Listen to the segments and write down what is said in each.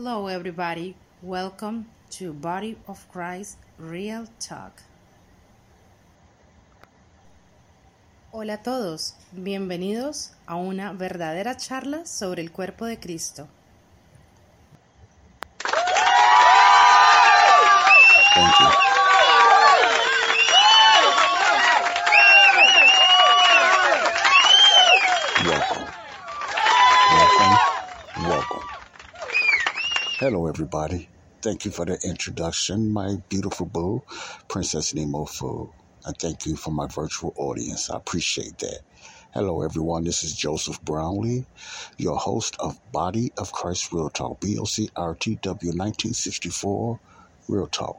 Hello, everybody. Welcome to Body of Christ Real Talk. Hola a todos, bienvenidos a una verdadera charla sobre el cuerpo de Cristo. Thank you. Hello, everybody. Thank you for the introduction, my beautiful boo, Princess Nemo Fu. And thank you for my virtual audience. I appreciate that. Hello, everyone. This is Joseph Brownlee, your host of Body of Christ Real Talk, BOCRTW 1964 Real Talk.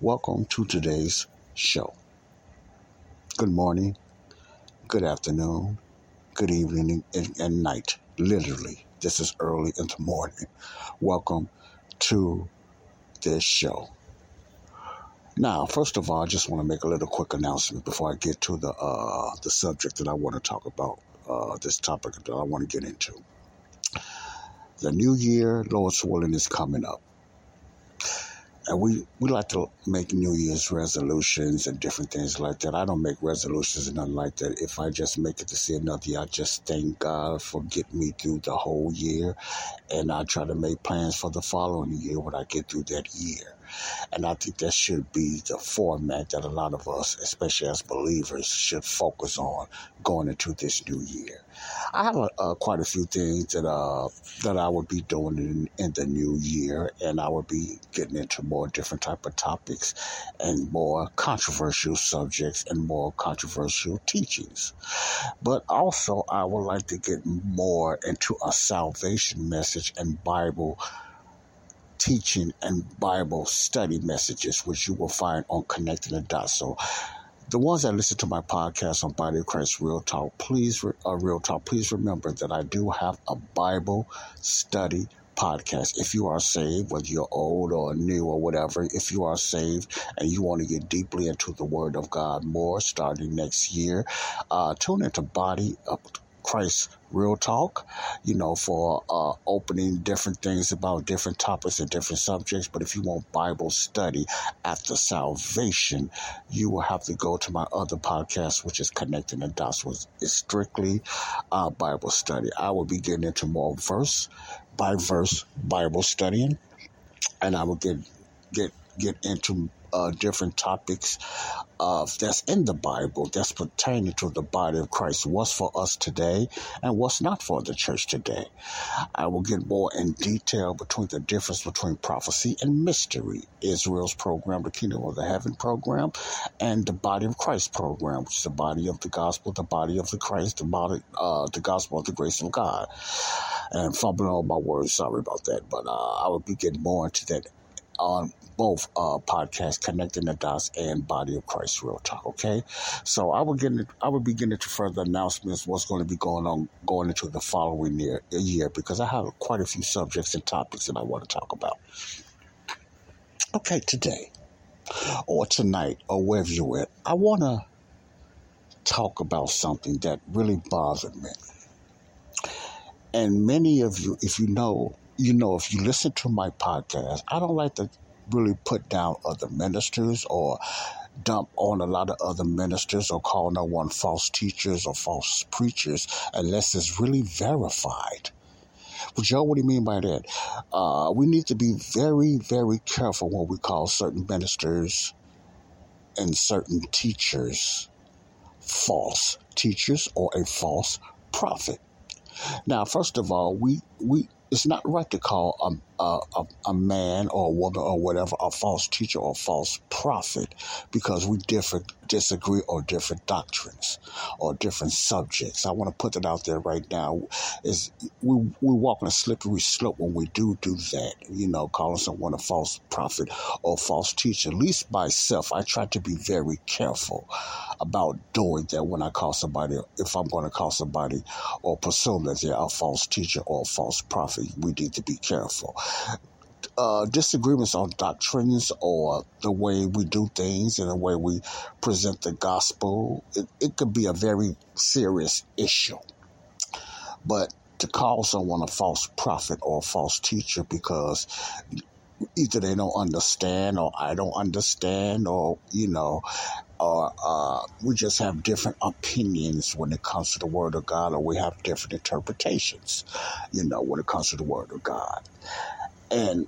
Welcome to today's show. Good morning, good afternoon, good evening, and, and night. Literally, this is early in the morning. Welcome to this show. Now, first of all, I just want to make a little quick announcement before I get to the uh, the subject that I want to talk about. Uh, this topic that I want to get into. The new year, Lord's willing, is coming up and we we like to make New Year's resolutions and different things like that. I don't make resolutions and nothing like that. If I just make it to see another year, I just thank God for getting me through the whole year, and I try to make plans for the following year when I get through that year. And I think that should be the format that a lot of us, especially as believers, should focus on going into this new year. I have a, uh, quite a few things that uh, that I would be doing in, in the new year, and I would be getting into more different type of topics and more controversial subjects and more controversial teachings. But also, I would like to get more into a salvation message and Bible teaching and Bible study messages, which you will find on Connecting the Dots. So, the ones that listen to my podcast on Body of Christ Real Talk, please, uh, Real Talk, please remember that I do have a Bible study podcast. If you are saved, whether you're old or new or whatever, if you are saved and you want to get deeply into the Word of God more starting next year, uh, tune into Body of Christ Real Talk, you know, for uh, opening different things about different topics and different subjects. But if you want Bible study after salvation, you will have to go to my other podcast, which is Connecting the Dots, which is strictly uh, Bible study. I will be getting into more verse by verse Bible studying, and I will get get get into uh, different topics that's in the Bible that's pertaining to the body of Christ. What's for us today and what's not for the church today. I will get more in detail between the difference between prophecy and mystery. Israel's program, the Kingdom of the Heaven program, and the Body of Christ program, which is the body of the gospel, the body of the Christ, the body, uh, the gospel of the grace of God. And fumbling all my words, sorry about that, but uh, I will be getting more into that on both uh, podcasts, Connecting the Dots and Body of Christ Real Talk. Okay, so I will get I will be getting into further announcements. What's going to be going on going into the following year, year because I have quite a few subjects and topics that I want to talk about. Okay, today or tonight or wherever you're at, I want to talk about something that really bothered me. And many of you, if you know, you know, if you listen to my podcast, I don't like to really put down other ministers or dump on a lot of other ministers or call no one false teachers or false preachers unless it's really verified. But Joe, what do you mean by that? Uh, we need to be very, very careful when we call certain ministers and certain teachers false teachers or a false prophet. Now, first of all, we we it's not right to call a, a, a, man or a woman or whatever a false teacher or false prophet because we different disagree on different doctrines or different subjects. I want to put that out there right now. Is we we walk on a slippery slope when we do do that. You know, calling someone a false prophet or false teacher. At least myself, I try to be very careful about doing that when I call somebody. If I'm going to call somebody or presume that they're a false teacher or a false prophet, we need to be careful uh, disagreements on doctrines or the way we do things and the way we present the gospel, it, it could be a very serious issue. But to call someone a false prophet or a false teacher because either they don't understand or I don't understand or, you know, or uh, we just have different opinions when it comes to the Word of God or we have different interpretations, you know, when it comes to the Word of God. And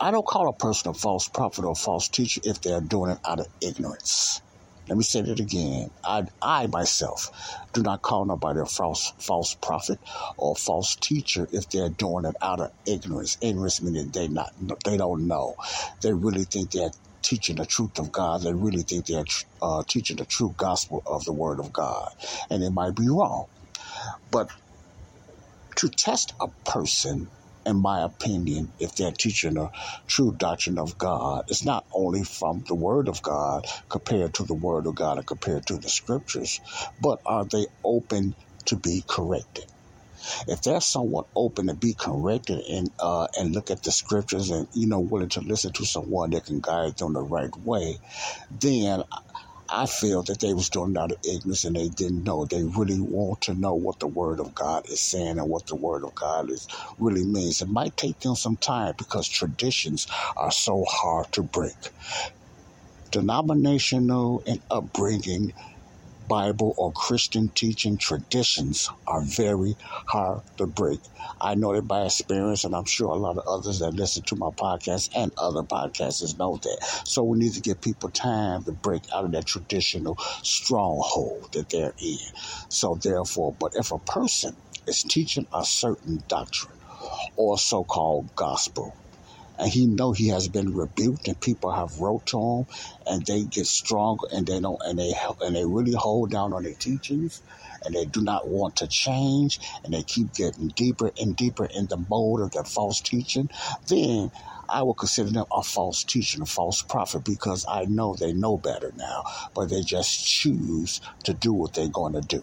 I don't call a person a false prophet or a false teacher if they're doing it out of ignorance. Let me say that again. I, I myself do not call nobody a false false prophet or false teacher if they're doing it out of ignorance. Ignorance meaning they not they don't know. They really think they're teaching the truth of God. They really think they're uh, teaching the true gospel of the Word of God, and it might be wrong. But to test a person in my opinion, if they're teaching a true doctrine of God, it's not only from the Word of God compared to the Word of God and compared to the Scriptures, but are they open to be corrected? If they're somewhat open to be corrected and uh, and look at the scriptures and you know willing to listen to someone that can guide them the right way, then I feel that they was doing out of ignorance and they didn't know. They really want to know what the Word of God is saying and what the Word of God is really means. It might take them some time because traditions are so hard to break. Denominational and upbringing Bible or Christian teaching traditions are very hard to break. I know that by experience, and I'm sure a lot of others that listen to my podcast and other podcasters know that. So we need to give people time to break out of that traditional stronghold that they're in. So therefore, but if a person is teaching a certain doctrine or so-called gospel, and he know he has been rebuked and people have wrote to him and they get stronger and they don't and they and they really hold down on their teachings and they do not want to change and they keep getting deeper and deeper in the mold of that false teaching then I will consider them a false teacher, a false prophet, because I know they know better now, but they just choose to do what they're going to do.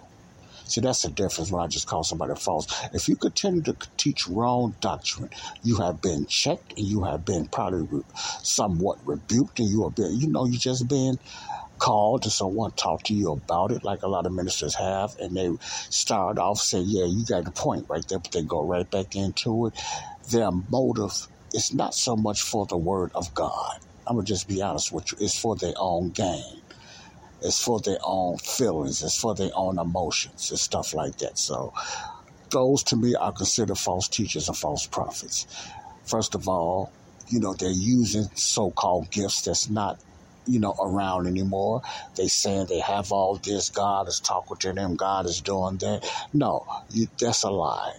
See, that's the difference when I just call somebody false. If you continue to teach wrong doctrine, you have been checked and you have been probably somewhat rebuked and you have been, you know, you just been called to someone talk to you about it, like a lot of ministers have, and they start off saying, "Yeah, you got the point right there," but they go right back into it. Their motive is not so much for the word of God. I'm gonna just be honest with you; it's for their own gain. It's for their own feelings. It's for their own emotions and stuff like that. So those to me are considered false teachers and false prophets. First of all, you know, they're using so-called gifts that's not you know, around anymore. They saying they have all this. God is talking to them. God is doing that. No, you, that's a lie.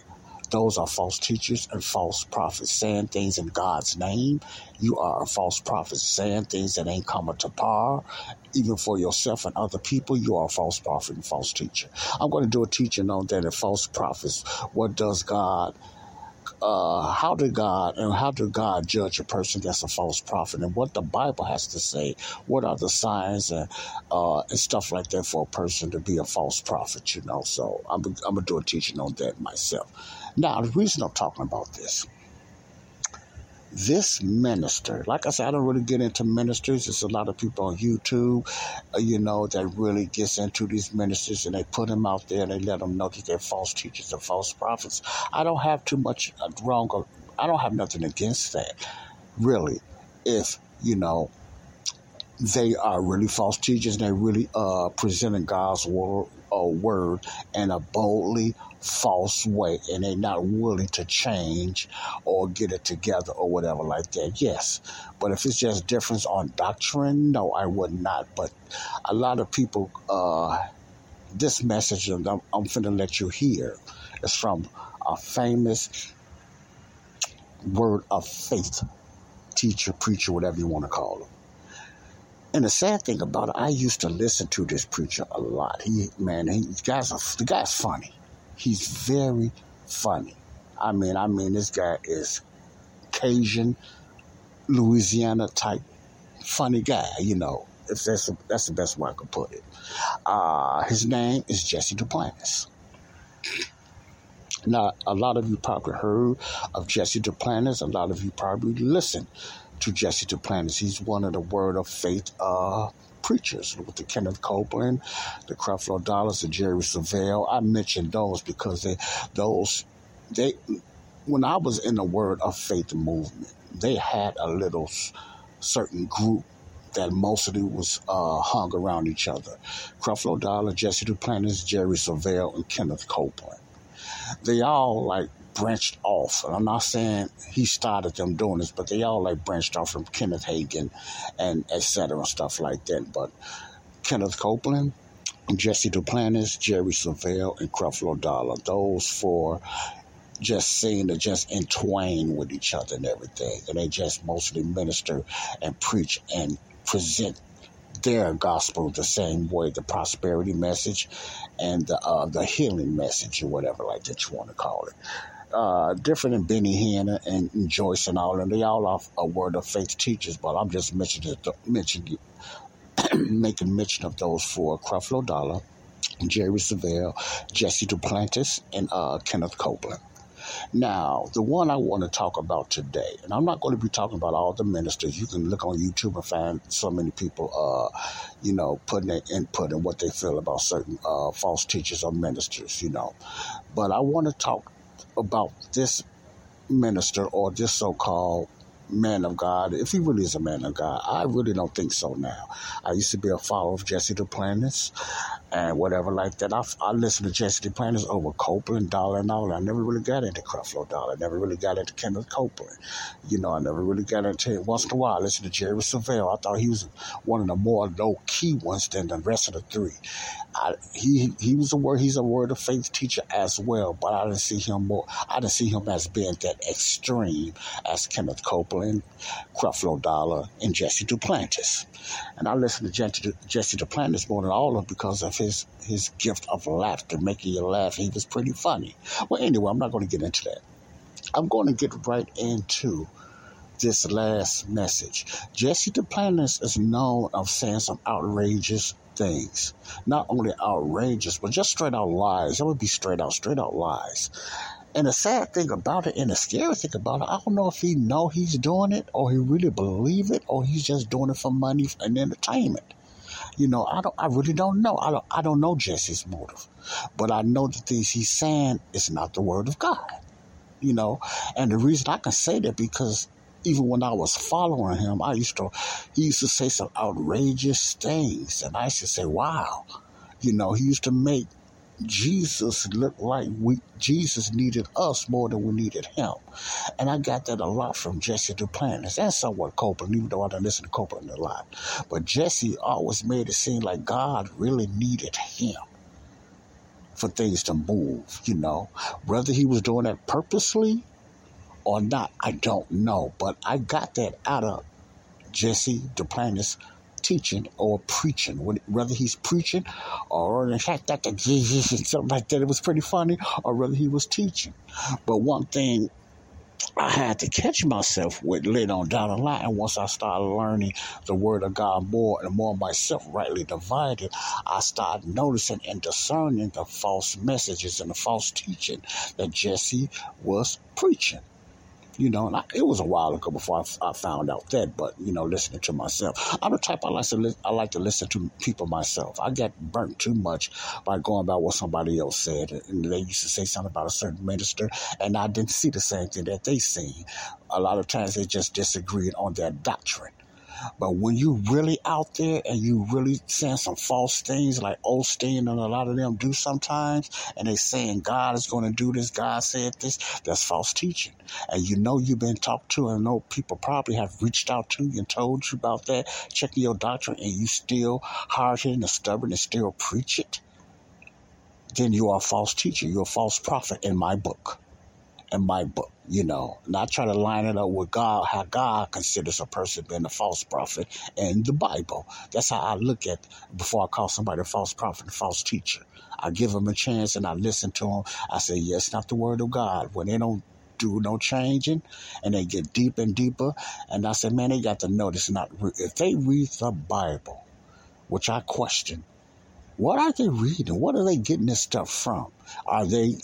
Those are false teachers and false prophets saying things in God's name. You are a false prophet saying things that ain't coming to par. Even for yourself and other people, you are a false prophet and false teacher. I'm going to do a teaching on that and false prophets. What does God uh, how did God and how did God judge a person that's a false prophet and what the Bible has to say? What are the signs and uh, and stuff like that for a person to be a false prophet? You know, so I'm I'm gonna do a teaching on that myself. Now, the reason I'm talking about this this minister, like I said, I don't really get into ministers. There's a lot of people on YouTube, uh, you know, that really gets into these ministers and they put them out there and they let them know that they're false teachers and false prophets. I don't have too much uh, wrong. Or, I don't have nothing against that, really. If you know they are really false teachers and they're really uh, presenting God's word, uh, word in a boldly false way and they're not willing to change or get it together or whatever like that. Yes. But if it's just difference on doctrine, no, I would not. But a lot of people, uh, this message I'm, I'm finna let you hear is from a famous word of faith teacher, preacher, whatever you want to call him. And the sad thing about it, I used to listen to this preacher a lot. He, man, he, the guy's a, the guy's funny. He's very funny. I mean, I mean, this guy is Cajun, Louisiana type funny guy. You know, if that's a, that's the best way I could put it. Uh, his name is Jesse Duplantis. Now, a lot of you probably heard of Jesse Duplantis. A lot of you probably listened to Jesse Duplantis. He's one of the Word of Faith uh, preachers with the Kenneth Copeland, the Creflo Dollars, the Jerry Savelle. I mentioned those because they, those, they, when I was in the Word of Faith movement, they had a little certain group that mostly was uh, hung around each other. Creflo Dollar, Jesse Duplantis, Jerry Savelle, and Kenneth Copeland. They all like branched off. And I'm not saying he started them doing this, but they all like branched off from Kenneth Hagin and etc. And stuff like that. But Kenneth Copeland, Jesse Duplantis, Jerry Savelle, and Creflo Dollar, those four just seem to just entwine with each other and everything. And they just mostly minister and preach and present their gospel the same way, the prosperity message and the uh, the healing message or whatever like that you want to call it uh, different than Benny Hinn and, and, Joyce and all, and they all are a word of faith teachers. But I'm just mentioning mentioning making mention of those four: Creflo Dollar, Jerry Savelle, Jesse Duplantis, and uh, Kenneth Copeland. Now, the one I want to talk about today, and I'm not going to be talking about all the ministers. You can look on YouTube and find so many people, uh, you know, putting their input and what they feel about certain uh, false teachers or ministers, you know. But I want to talk about this minister or this so called man of God, if he really is a man of God, I really don't think so now. I used to be a follower of Jesse Duplantis and whatever like that. I, I listened to Jesse Duplantis over Copeland, Dollar, and all. I never really got into Creflo Dollar. I never really got into Kenneth Copeland. You know, I never really got into it. Once in a while, I listened to Jerry Savelle. I thought he was one of the more low key ones than the rest of the three. I, he he was a word. He's a word of faith teacher as well, but I didn't see him more. I didn't see him as being that extreme as Kenneth Copeland, Creflo Dollar, and Jesse Duplantis. And I listen to Jesse, Jesse Duplantis more than all of them because of his his gift of laughter, making you laugh. He was pretty funny. Well, anyway, I'm not going to get into that. I'm going to get right into this last message. Jesse Duplantis is known of saying some outrageous things. Not only outrageous, but just straight out lies. That would be straight out, straight out lies. And the sad thing about it and the scary thing about it, I don't know if he know he's doing it or he really believe it or he's just doing it for money and entertainment. You know, I don't I really don't know. I don't I don't know Jesse's motive. But I know the things he's saying is not the word of God. You know, and the reason I can say that because even when I was following him, I used to, he used to say some outrageous things. And I used to say, wow. You know, he used to make Jesus looked like we, Jesus needed us more than we needed him. And I got that a lot from Jesse Duplantis and somewhat Copeland, even though I don't listen to Copeland a lot. But Jesse always made it seem like God really needed him for things to move, you know. Whether he was doing that purposely or not, I don't know. But I got that out of Jesse Duplantis teaching or preaching, whether he's preaching or in fact that Jesus and something like that. It was pretty funny, or whether he was teaching. But one thing I had to catch myself with later on down the line. And once I started learning the word of God more and more myself, rightly divided, I started noticing and discerning the false messages and the false teaching that Jesse was preaching you know, and I, it was a while ago before I, I, found out that. But you know, listening to myself, I'm the type I like to li- I like to listen to people myself. I get burnt too much by going by what somebody else said, and they used to say something about a certain minister, and I didn't see the same thing that they seen. A lot of times they just disagreed on their doctrine. But when you really out there and you really saying some false things like oh, Osteen and a lot of them do sometimes, and they saying God is going to do this, God said this, that's false teaching. And you know you've been talked to, and know people probably have reached out to you and told you about that, checking your doctrine, and you still hard-headed and stubborn and still preach it, then you are a false teacher. You're a false prophet in my book. In my book, you know, and I try to line it up with God, how God considers a person being a false prophet in the Bible. That's how I look at before I call somebody a false prophet, a false teacher. I give them a chance and I listen to them. I say, yes, not the word of God. When they don't do no changing and they get deeper and deeper, and I said, man, they got to know this. Not if they read the Bible, which I question, what are they reading? What are they getting this stuff from? Are they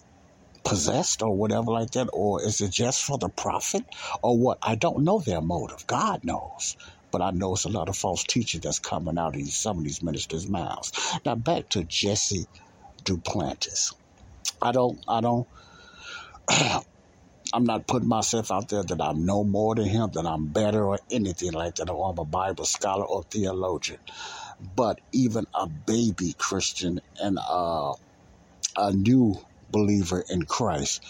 possessed or whatever like that? Or is it just for the profit or what? I don't know their motive. God knows. But I know it's a lot of false teaching that's coming out of some of these ministers' mouths. Now back to Jesse Duplantis. I don't I don't I'm not putting myself out there that I'm no more than him, that I'm better or anything like that, or I'm a Bible scholar or theologian. But even a baby Christian and a, a new believer in Christ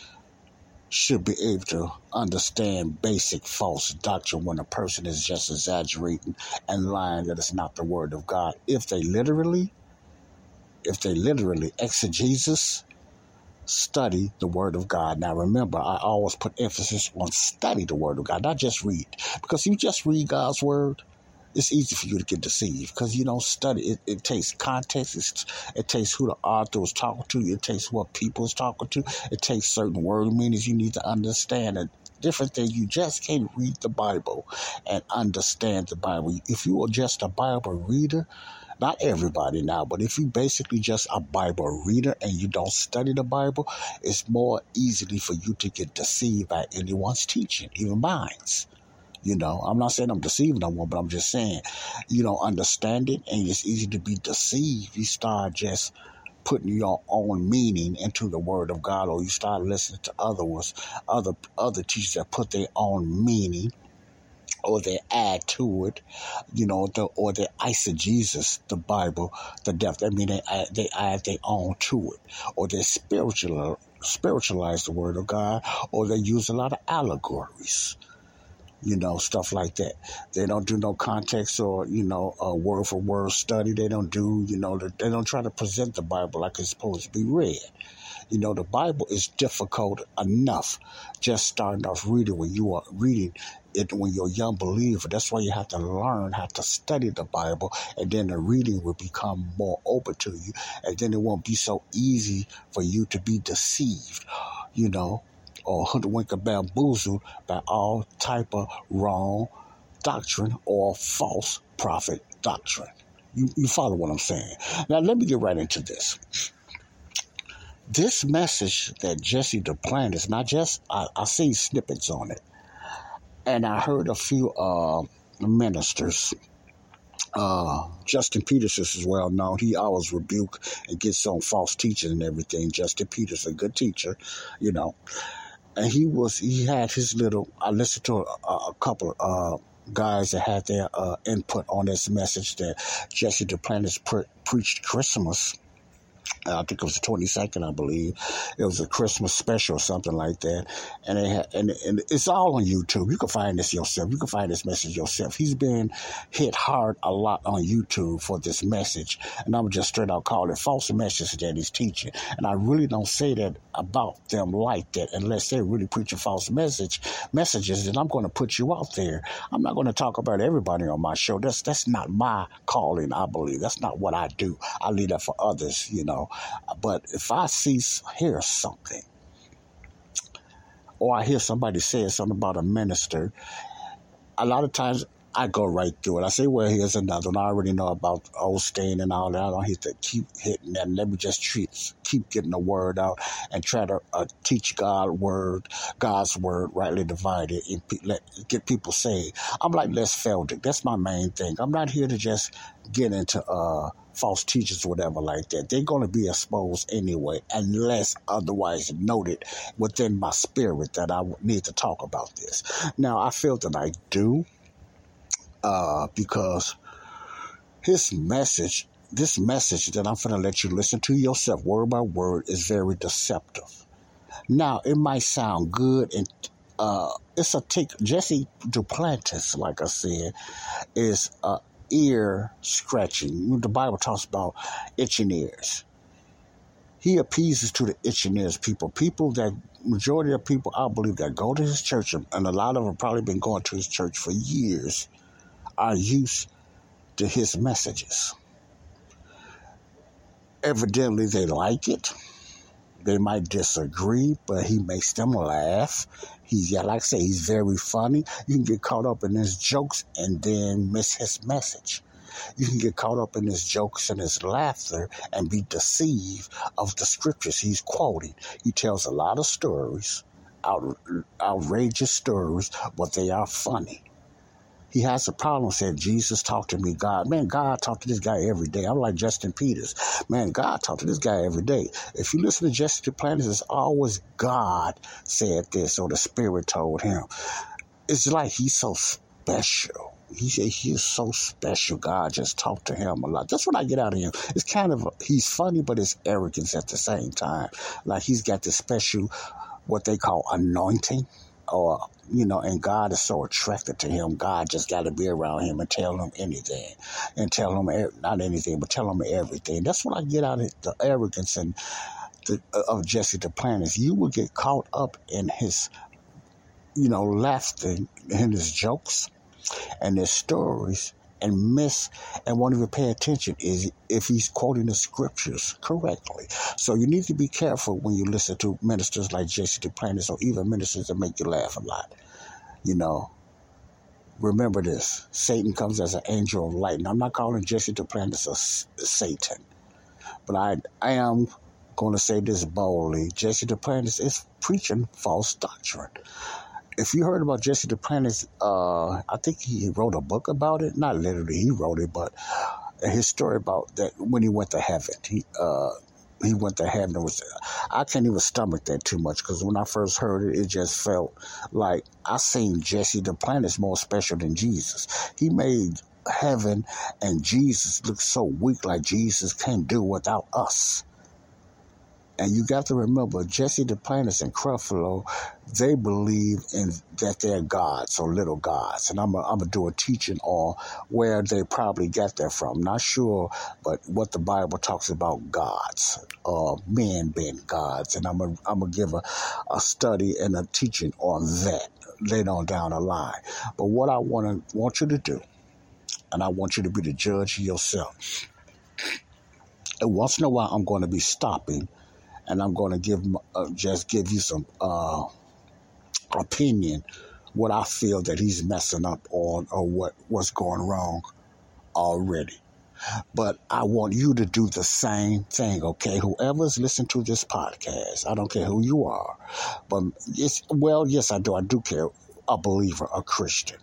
should be able to understand basic false doctrine when a person is just exaggerating and lying that it's not the word of God. If they literally, if they literally exegesis, study the word of God. Now remember, I always put emphasis on study the word of God, not just read. Because you just read God's word, it's easy for you to get deceived because you don't study. It, it takes context. It's, it takes who the author was talking to. It takes what people is talking to. It takes certain word meanings you need to understand. And different thing. You just can't read the Bible and understand the Bible. If you are just a Bible reader, not everybody now, but if you basically just a Bible reader and you don't study the Bible, it's more easily for you to get deceived by anyone's teaching, even mine's. You know, I'm not saying I'm deceiving no one, but I'm just saying, you don't understand it and it's easy to be deceived. You start just putting your own meaning into the word of God or you start listening to others, other other teachers that put their own meaning or they add to it, you know, the, or they eisegesis the Bible, the depth. I mean, they add, they add their own to it, or they spiritual spiritualize the Word of God, or they use a lot of allegories you know, stuff like that. They don't do no context or, you know, a word for word study. They don't do, you know, they don't try to present the Bible like it's supposed to be read. You know, the Bible is difficult enough just starting off reading when you are reading it when you're a young believer. That's why you have to learn how to study the Bible, and then the reading will become more open to you, and then it won't be so easy for you to be deceived. You know, or hoodwinked bamboozled by all type of wrong doctrine or false prophet doctrine. You, you follow what I'm saying? Now, let me get right into this. This message that Jesse Duplantis, not just, I, I seen snippets on it, and I heard a few uh, ministers uh, Justin Peters is as well known. He always rebuke and gets on false teaching and everything. Justin Peters, a good teacher, you know and he was he had his little. I listened to a, a couple uh, guys that had their uh, input on this message that Jesse Duplantis pre- preached Christmas I think it was the 22nd, I believe. It was a Christmas special or something like that. And, they had, and, and it's all on YouTube. You can find this yourself. You can find this message yourself. He's been hit hard a lot on YouTube for this message. And I'm just straight out calling it false message that he's teaching. And I really don't say that about them like that unless they really preach a false message messages. Then I'm going to put you out there. I'm not going to talk about everybody on my show. That's that's not my calling, I believe. That's not what I do. I leave that for others, you know know. But if I see, hear something, or I hear somebody say something about a minister, a lot of times I go right through it. I say, well, here's another one. I already know about Osteen and all that. I don't have to keep hitting that. Let me just treat, keep getting the word out and try to uh, teach God word, God's word rightly divided and let, get people saved. I'm like Les Feldick. That's my main thing. I'm not here to just get into uh, false teachers or whatever like that. They're going to be exposed anyway, unless otherwise noted within my spirit that I need to talk about this. Now, I feel that I do uh, because his message, this message that I'm going to let you listen to yourself word by word, is very deceptive. Now, it might sound good and uh, it's a take. Jesse Duplantis, like I said, is ear scratching. The Bible talks about itching ears. he appeases to the itching ears people, people that majority of people I believe that go to his church, and a lot of them probably been going to his church for years, are used to his messages. Evidently, they like it. They might disagree, but he makes them laugh. He's, yeah, like I say, he's very funny. You can get caught up in his jokes and then miss his message. You can get caught up in his jokes and his laughter and be deceived of the scriptures he's quoting. He tells a lot of stories, out, outrageous stories, but they are funny. He has a problem, said Jesus talked to me, God. Man, God talked to this guy every day. I'm like Justin Peters. Man, God talked to this guy every day. If you listen to Justin Peters, it's always God said this or the Spirit told him. It's like he's so special. He said he's so special. God just talked to him a lot. That's what I get out of him. It's kind of, he's funny, but it's arrogance at the same time. Like he's got this special, what they call anointing or you know, and God is so attracted to him. God just got to be around him and tell him anything, and tell him not anything, but tell him everything. That's what I get out of the arrogance and the, of Jesse the Duplantis. You will get caught up in his, you know, laughter in his jokes and his stories and miss and won't even pay attention is if he's quoting the scriptures correctly. So you need to be careful when you listen to ministers like Jesse Duplantis or even ministers that make you laugh a lot. You know, remember this Satan comes as an angel of light. And I'm not calling Jesse Duplantis a Satan, but I, I am going to say this boldly Jesse Duplantis is preaching false doctrine if you heard about Jesse Duplantis, uh, I think he wrote a book about it. Not literally, he wrote it, but his story about that when he went to heaven. He uh, he went to heaven. Was I can't even stomach that too much because when I first heard it, it just felt like I seen Jesse Duplantis more special than Jesus. He made heaven and Jesus look so weak, like Jesus can't do without us. And you got to remember, Jesse Duplantis and Creflo, they believe in that they're gods or little gods. And I'm going to do a teaching on where they probably got that from. Not sure, but what the Bible talks about gods, uh, men being gods. And I'm going I'm to give a, a study and a teaching on that later on down the line. But what I want to want you to do, and I want you to be the judge yourself. And once in a while, I'm going to be stopping and I'm going to give uh, just give you some uh, opinion what I feel that he's messing up on or what what's going wrong already. But I want you to do the same thing, okay? Whoever's listening to this podcast, I don't care who you are, but it's well, yes, I do. I do care. A believer, a Christian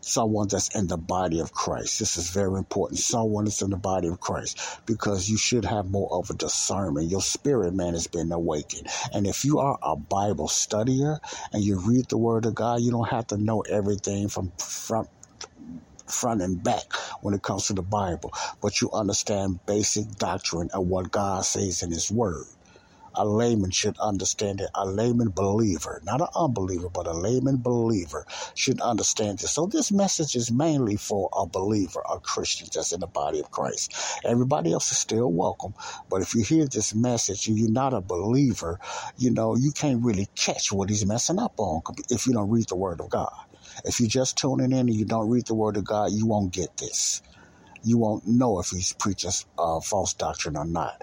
someone that's in the body of Christ. This is very important. Someone that's in the body of Christ because you should have more of a discernment. Your spirit man has been awakened. And if you are a Bible studier and you read the word of God, you don't have to know everything from front front and back when it comes to the Bible, but you understand basic doctrine of what God says in his word a layman should understand it. A layman believer, not an unbeliever, but a layman believer should understand this. So this message is mainly for a believer, a Christian that's in the body of Christ. Everybody else is still welcome. But if you hear this message and you're not a believer, you know, you can't really catch what he's messing up on if you don't read the word of God. If you're just tuning in and you don't read the word of God, you won't get this. You won't know if he's preaching uh, false doctrine or not.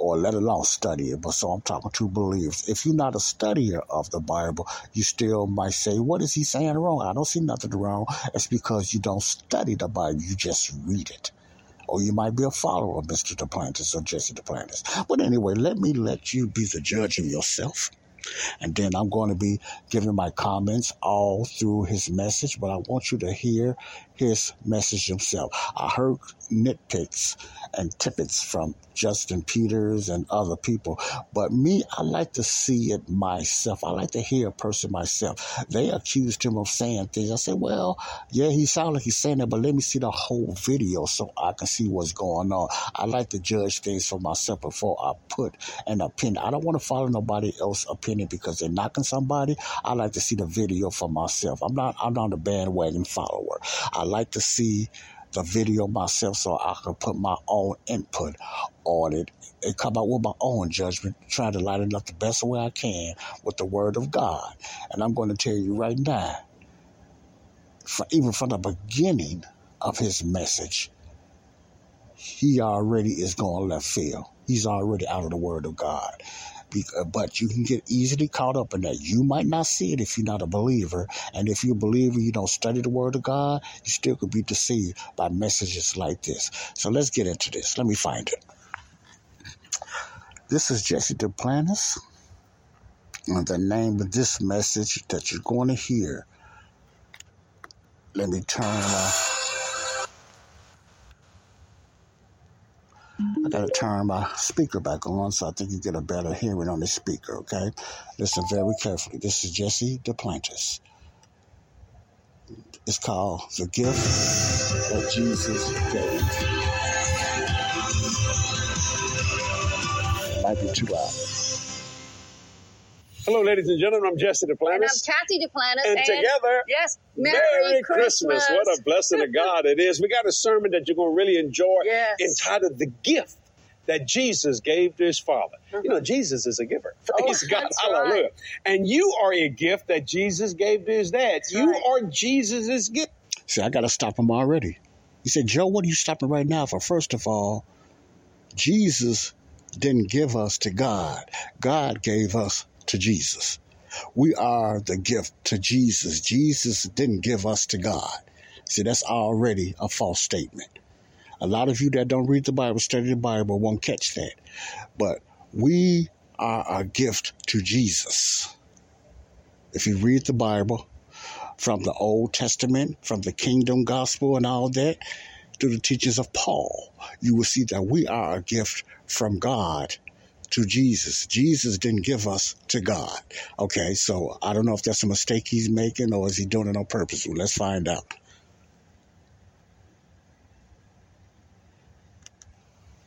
or let alone study it. But so I'm talking to believers. If you're not a studier of the Bible, you still might say, What is he saying wrong? I don't see nothing wrong. It's because you don't study the Bible, you just read it or you might be a follower of Mr. Duplantis or Jesse Duplantis. But anyway, let me let you be the judge of yourself. And then I'm going to be giving my comments all through his message, but I want you to hear his message himself. I heard nitpicks and tippets from Justin Peters and other people, but me, I like to see it myself. I like to hear a person myself. They accused him of saying things. I said, well, yeah, he sounded like he's saying that, but let me see the whole video so I can see what's going on. I like to judge things for myself before I put an opinion. I don't want to follow nobody else's opinion because they're knocking somebody. I like to see the video for myself. I'm not, I'm not a bandwagon follower. I like to see the video myself so I can put my own input on it and come out with my own judgment, trying to light it up the best way I can with the Word of God. And I'm going to tell you right now, for, even from the beginning of his message, he already is going left field. He's already out of the Word of God. Uh, but you can get easily caught up in that. You might not see it if you're not a believer. And if you're a believer, you don't study the Word of God, you still could be deceived by messages like this. So let's get into this. Let me find it. This is Jesse Duplantis. And the name of this message that you're going to hear, let me turn off. I got to turn my speaker back on so I think you get a better hearing on the speaker, okay? Listen very carefully. This is Jesse Duplantis. It's called The Gift That Jesus Gave. Might be too loud. Hello, ladies and gentlemen. I'm Jesse Duplantis. And I'm Cathy Duplantis. And, and together, yes, Merry, Merry Christmas. Christmas. What a blessing of God it is. We got a sermon that you're going to really enjoy yes. entitled The Gift that Jesus gave to his Father. Mm-hmm. You know, Jesus is a giver. Praise oh, God. Hallelujah. Right. And you are a gift that Jesus gave to his dad. That's you right. are Jesus' gift. See, I got to stop him already. He said, Joe, what are you stopping right now for? First of all, Jesus didn't give us to God, God gave us to Jesus. We are the gift to Jesus. Jesus didn't give us to God. See, that's already a false statement. A lot of you that don't read the Bible, study the Bible, won't catch that. But we are a gift to Jesus. If you read the Bible from the Old Testament, from the kingdom gospel and all that, through the teachings of Paul, you will see that we are a gift from God to Jesus. Jesus didn't give us to God. Okay, so I don't know if that's a mistake he's making or is he doing it on purpose. Well, let's find out.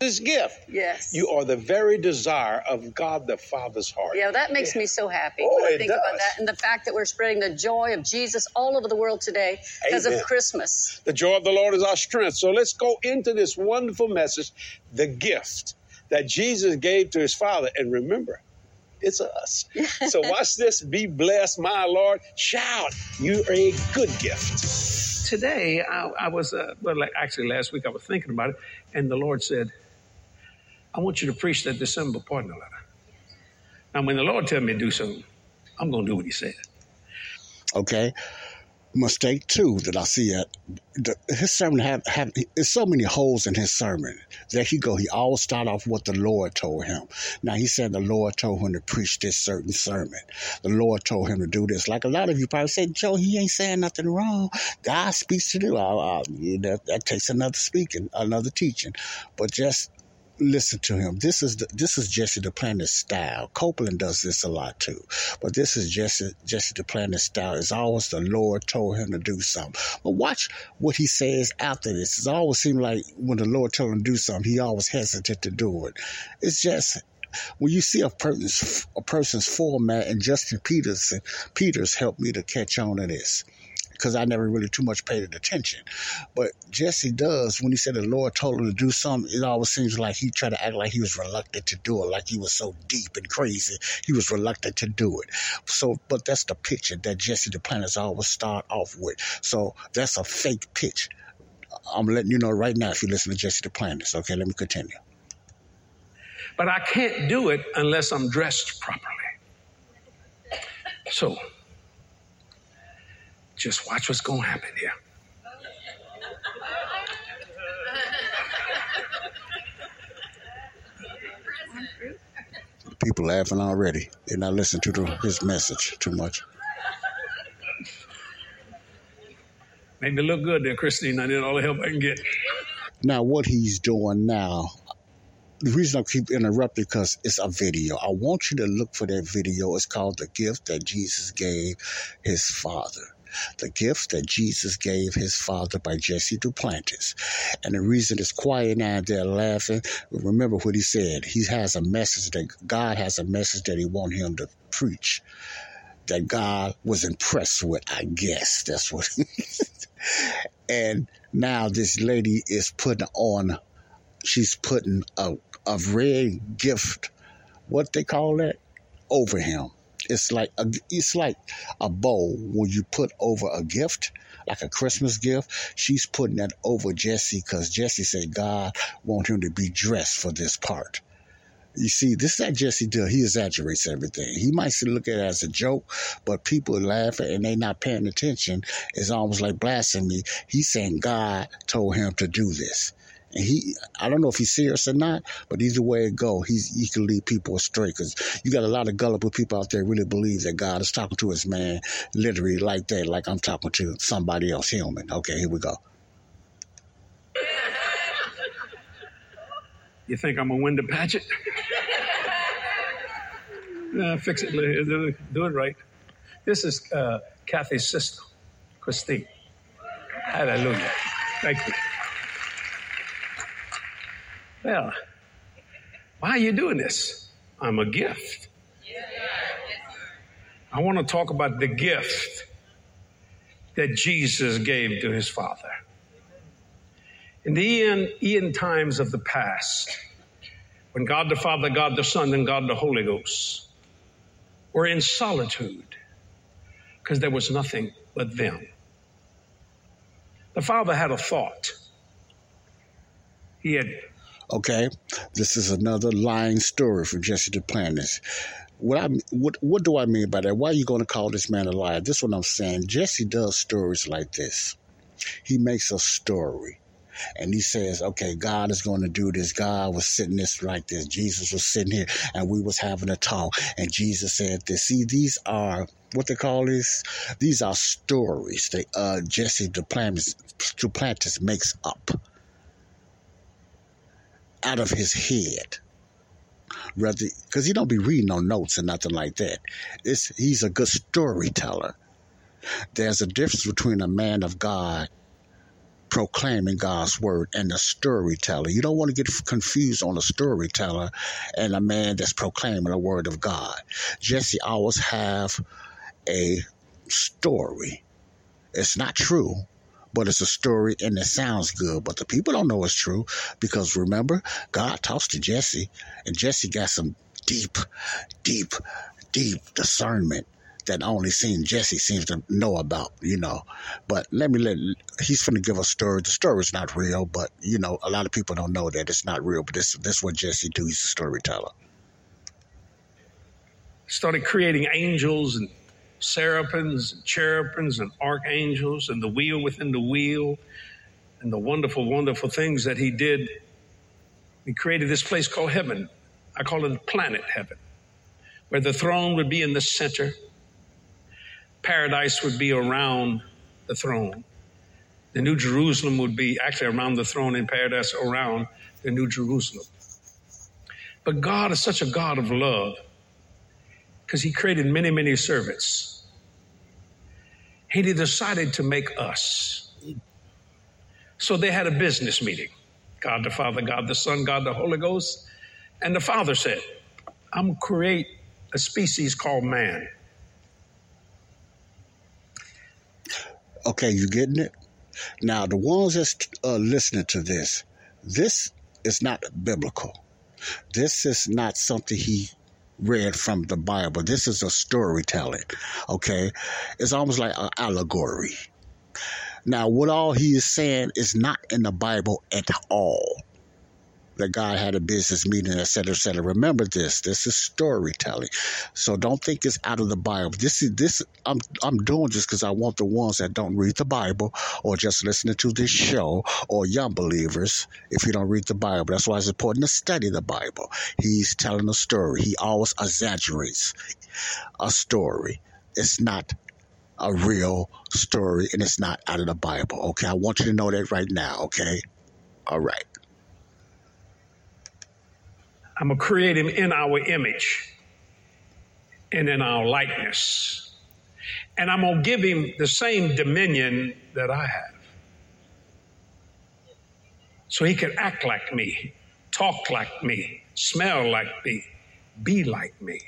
This gift. Yes. You are the very desire of God the Father's heart. Yeah, that makes yeah. me so happy oh, when I think does. about that and the fact that we're spreading the joy of Jesus all over the world today because of Christmas. The joy of the Lord is our strength. So let's go into this wonderful message, the gift that Jesus gave to his Father. And remember, it's us. so watch this. Be blessed, my Lord. Shout, you are a good gift. Today, I, I was, uh, well, actually last week I was thinking about it, and the Lord said, I want you to preach that December partner letter. Now, when the Lord tell me to do something, I'm going to do what He said. Okay. Mistake two that I see at the, his sermon have have there's so many holes in his sermon. There he go. He always start off what the Lord told him. Now he said the Lord told him to preach this certain sermon. The Lord told him to do this. Like a lot of you probably said, Joe, he ain't saying nothing wrong. God speaks to you. I, I, that, that takes another speaking, another teaching. But just listen to him. This is the, this is Jesse Duplantis style. Copeland does this a lot too, but this is Jesse Jesse Duplantis style. It's always the Lord told him to do something. But watch what he says after this. It always seems like when the Lord told him to do something, he always hesitant to do it. It's just when you see a person's a person's format, and Justin Peters Peters helped me to catch on to this because I never really too much paid attention. But Jesse does when he said the Lord told him to do something. It always seems like he tried to act like he was reluctant to do it, like he was so deep and crazy. He was reluctant to do it. So, but that's the picture that Jesse Duplantis always start off with. So that's a fake pitch. I'm letting you know right now if you listen to Jesse Duplantis. Okay, let me continue. But I can't do it unless I'm dressed properly. So, just watch what's going to happen here. People laughing already. They're not listening to the, his message too much. Made me look good there, Christine. I need all the help I can get. Now, what he's doing now, the reason I keep interrupting because it's a video. I want you to look for that video. It's called The Gift That Jesus Gave His Father. The Gift That Jesus Gave His Father by Jesse Duplantis. And the reason it's quiet now, they're laughing. Remember what he said. He has a message that God has a message that he wants him to preach. That God was impressed with, I guess. That's what. and now this lady is putting on she's putting a, a red gift, what they call that, over him. It's like a, it's like a bowl when you put over a gift, like a Christmas gift. She's putting that over Jesse because Jesse said God want him to be dressed for this part. You see, this is that Jesse does. He exaggerates everything. He might look at it as a joke, but people laugh and they not paying attention. It's almost like blasphemy. He's saying God told him to do this. He, I don't know if he's serious or not, but either way it go, he's, he can lead people astray because you got a lot of gullible people out there really believe that God is talking to his man literally like that, like I'm talking to somebody else human. Okay, here we go. You think I'm a window Paget? uh, fix it, do it right. This is uh, Cathy's sister, Christine. Hallelujah. Thank you. Well, why are you doing this? I'm a gift. I want to talk about the gift that Jesus gave to his Father. In the end, times of the past, when God the Father, God the Son, and God the Holy Ghost were in solitude because there was nothing but them. The Father had a thought. He had Okay, this is another lying story from Jesse Duplantis. What I what what do I mean by that? Why are you going to call this man a liar? This is what I'm saying. Jesse does stories like this. He makes a story. And he says, okay, God is going to do this. God was sitting this like this. Jesus was sitting here and we was having a talk. And Jesus said this. See, these are what they call this. These are stories that uh, Jesse Duplantis, Duplantis makes up out of his head. Rather, because he don't be reading no notes and nothing like that. It's he's a good storyteller. There's a difference between a man of God proclaiming God's word and a storyteller. You don't want to get confused on a storyteller and a man that's proclaiming the word of God. Jesse always have a story. It's not true, but it's a story and it sounds good. But the people don't know it's true because remember, God talks to Jesse, and Jesse got some deep, deep, deep discernment that only seen Jesse seems to know about, you know. But let me let he's going to give a story. The story is not real, but you know, a lot of people don't know that it's not real. But this this is what Jesse do. He's a storyteller. Started creating angels and seraphims and cherubims and archangels and the wheel within the wheel and the wonderful, wonderful things that he did. He created this place called heaven. I call it planet heaven, where the throne would be in the center, paradise would be around the throne. The New Jerusalem would be actually around the throne in paradise, around the New Jerusalem. But God is such a God of love because He created many, many servants he decided to make us. So they had a business meeting God the Father, God the Son, God the Holy Ghost. And the Father said, I'm going to create a species called man. Okay, you getting it? Now, the ones that's uh, listening to this, this is not biblical. This is not something he read from the Bible. This is a storytelling. Okay, it's almost like an allegory. Now, what all he is saying is not in the Bible at all. That God had a business meeting, et cetera, et cetera. Remember this. This is storytelling. So don't think it's out of the Bible. This is this I'm I'm doing this because I want the ones that don't read the Bible or just listening to this show or young believers if you don't read the Bible. That's why it's important to study the Bible. He's telling a story. He always exaggerates a story. It's not a real story and it's not out of the Bible. Okay, I want you to know that right now. Okay, all right. I'm going to create him in our image and in our likeness. And I'm going to give him the same dominion that I have. So he can act like me, talk like me, smell like me, be like me.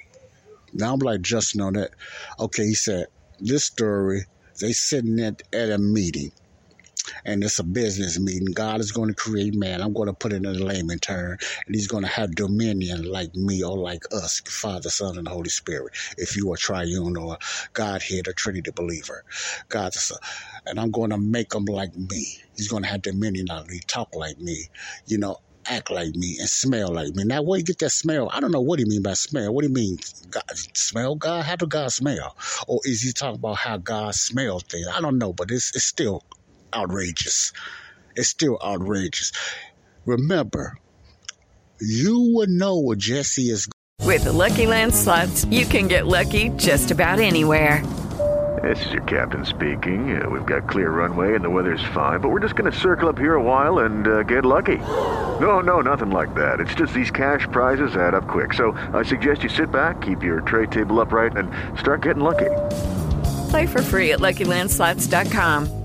Now I'm like Justin on that. Okay, he said, this story, they sitting at, at a meeting and it's a business meeting. God is going to create man. I'm going to put it in a layman term, and He's going to have dominion like me or like us, Father, Son, and Holy Spirit. If you are triune or Godhead or Trinity believer, God the Son, and I'm going to make them like me. He's going to have dominion like me, talk like me, you know. Act like me and smell like me. Now, where you get that smell? I don't know what he mean by smell. What do you mean? God, smell God? How do God smell? Or is he talking about how God smells things? I don't know, but it's it's still outrageous. It's still outrageous. Remember, you would know what Jesse is. With the Lucky Land slots, you can get lucky just about anywhere. This is your captain speaking. Uh, we've got clear runway and the weather's fine, but we're just going to circle up here a while and uh, get lucky. No, no, nothing like that. It's just these cash prizes add up quick. So I suggest you sit back, keep your tray table upright, and start getting lucky. Play for free at LuckyLandSlots.com.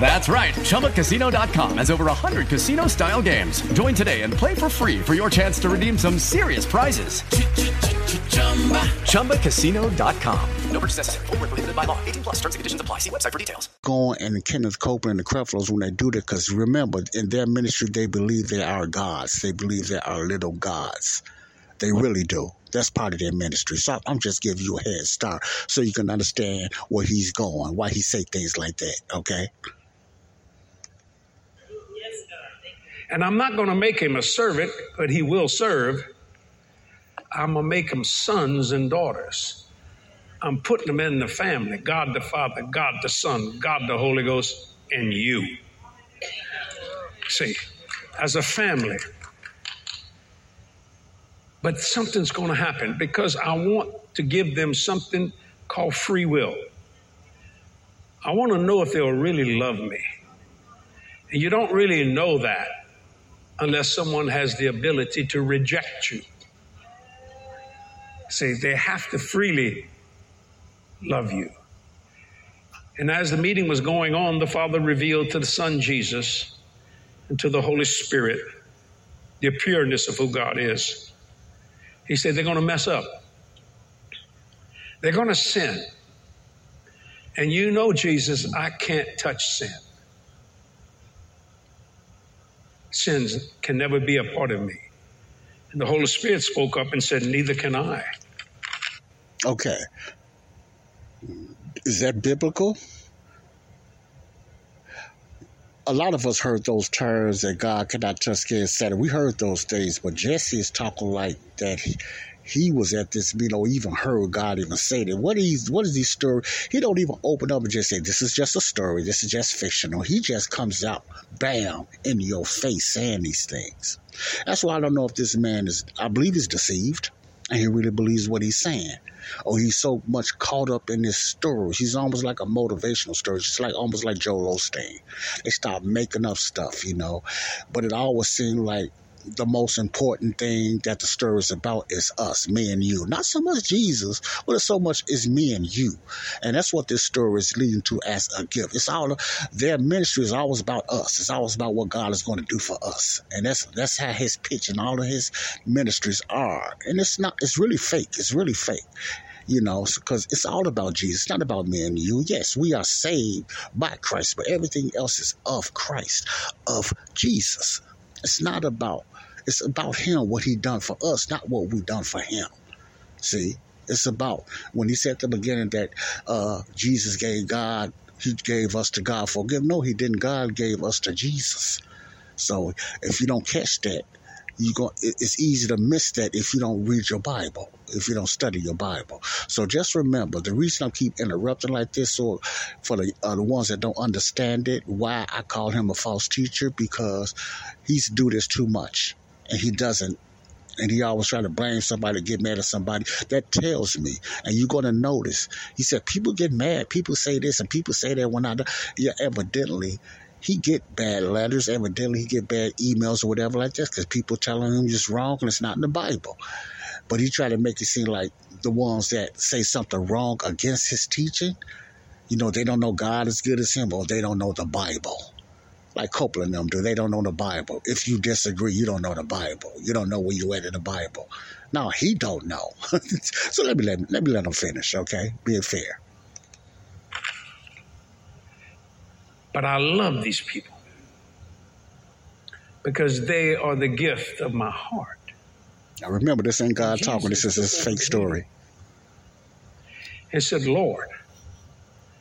That's right. ChumbaCasino.com has over 100 casino style games. Join today and play for free for your chance to redeem some serious prizes. ChumbaCasino.com. No purchase necessary. Full prohibited by law. 18 plus terms and conditions apply. See website for details. Going and Kenneth Copeland and the Creflos when they do that, because remember, in their ministry, they believe they are gods. They believe they are little gods. They really do. That's part of their ministry. So I'm just giving you a head start so you can understand where he's going, why he say things like that. Okay. And I'm not going to make him a servant, but he will serve. I'm going to make him sons and daughters. I'm putting them in the family God the Father, God the Son, God the Holy Ghost, and you. See, as a family. But something's going to happen because I want to give them something called free will. I want to know if they'll really love me. And you don't really know that unless someone has the ability to reject you. See, they have to freely love you. And as the meeting was going on, the Father revealed to the Son Jesus and to the Holy Spirit the pureness of who God is. He said they're going to mess up, they're going to sin. And you know, Jesus, I can't touch sin. Sins can never be a part of me. And the Holy Spirit spoke up and said, Neither can I. Okay. Is that biblical? A lot of us heard those terms that God cannot touch skin, etc. We heard those things, but Jesse is talking like that. He, he was at this meeting or even heard God even say that. What is what is these story? He don't even open up and just say, This is just a story, this is just fictional. He just comes out, bam, in your face saying these things. That's why I don't know if this man is I believe he's deceived and he really believes what he's saying. Or he's so much caught up in this story. He's almost like a motivational story, just like almost like Joel Osteen. They start making up stuff, you know. But it always seemed like the most important thing that the story is about is us, me and you. Not so much Jesus, but it's so much is me and you. And that's what this story is leading to as a gift. It's all their ministry is always about us. It's always about what God is going to do for us. And that's that's how his pitch and all of his ministries are. And it's not it's really fake. It's really fake you know, because it's all about Jesus. It's not about me and you. Yes, we are saved by Christ, but everything else is of Christ, of Jesus. It's not about, it's about Him, what He done for us, not what we done for Him. See, it's about when He said at the beginning that uh, Jesus gave God, He gave us to God forgive. No, He didn't. God gave us to Jesus. So if you don't catch that, you go it's easy to miss that if you don't read your bible if you don't study your bible so just remember the reason i keep interrupting like this or for the, uh, the ones that don't understand it why i call him a false teacher because he's do this too much and he doesn't and he always try to blame somebody, get mad at somebody. That tells me, and you're gonna notice. He said people get mad, people say this, and people say that when I, yeah, evidently he get bad letters. Evidently, he get bad emails or whatever like this because people telling him just wrong and it's not in the Bible. But he tried to make it seem like the ones that say something wrong against his teaching, you know, they don't know God as good as him or they don't know the Bible. Like Copeland them do. They don't know the Bible. If you disagree, you don't know the Bible. You don't know where you at in the Bible. No, he don't know. so let me let, let me let him finish, okay? Being fair. But I love these people because they are the gift of my heart. Now remember, this ain't God Jesus talking. This is his fake story. He said, Lord,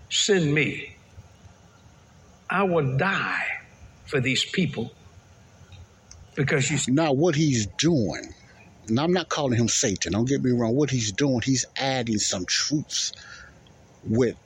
send me. I will die for these people because you. Now, what he's doing, and I'm not calling him Satan, don't get me wrong. What he's doing, he's adding some truths with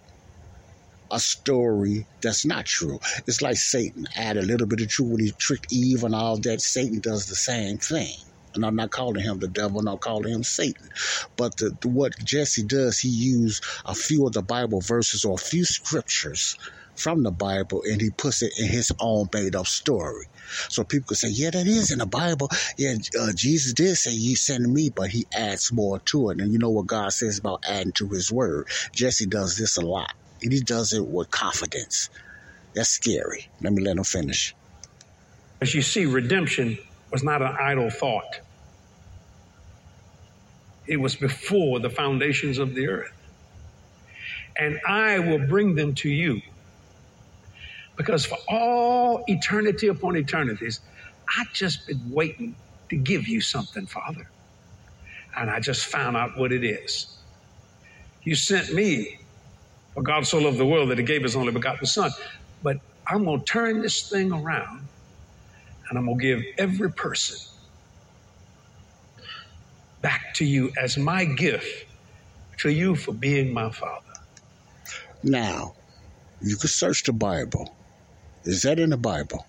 a story that's not true. It's like Satan add a little bit of truth when he tricked Eve and all that. Satan does the same thing. And I'm not calling him the devil, I'm not calling him Satan. But the, the, what Jesse does, he use a few of the Bible verses or a few scriptures from the Bible and he puts it in his own made up story. So people can say, yeah, that is in the Bible. Yeah, uh, Jesus did say, you send me, but he adds more to it. And you know what God says about adding to his word. Jesse does this a lot and he does it with confidence. That's scary. Let me let him finish. As you see, redemption was not an idle thought. It was before the foundations of the earth. And I will bring them to you. Because for all eternity upon eternities, I've just been waiting to give you something, Father. And I just found out what it is. You sent me for God so loved the world that he gave his only begotten son. But I'm going to turn this thing around and I'm going to give every person back to you as my gift to you for being my father. Now, you could search the Bible. Is that in the Bible?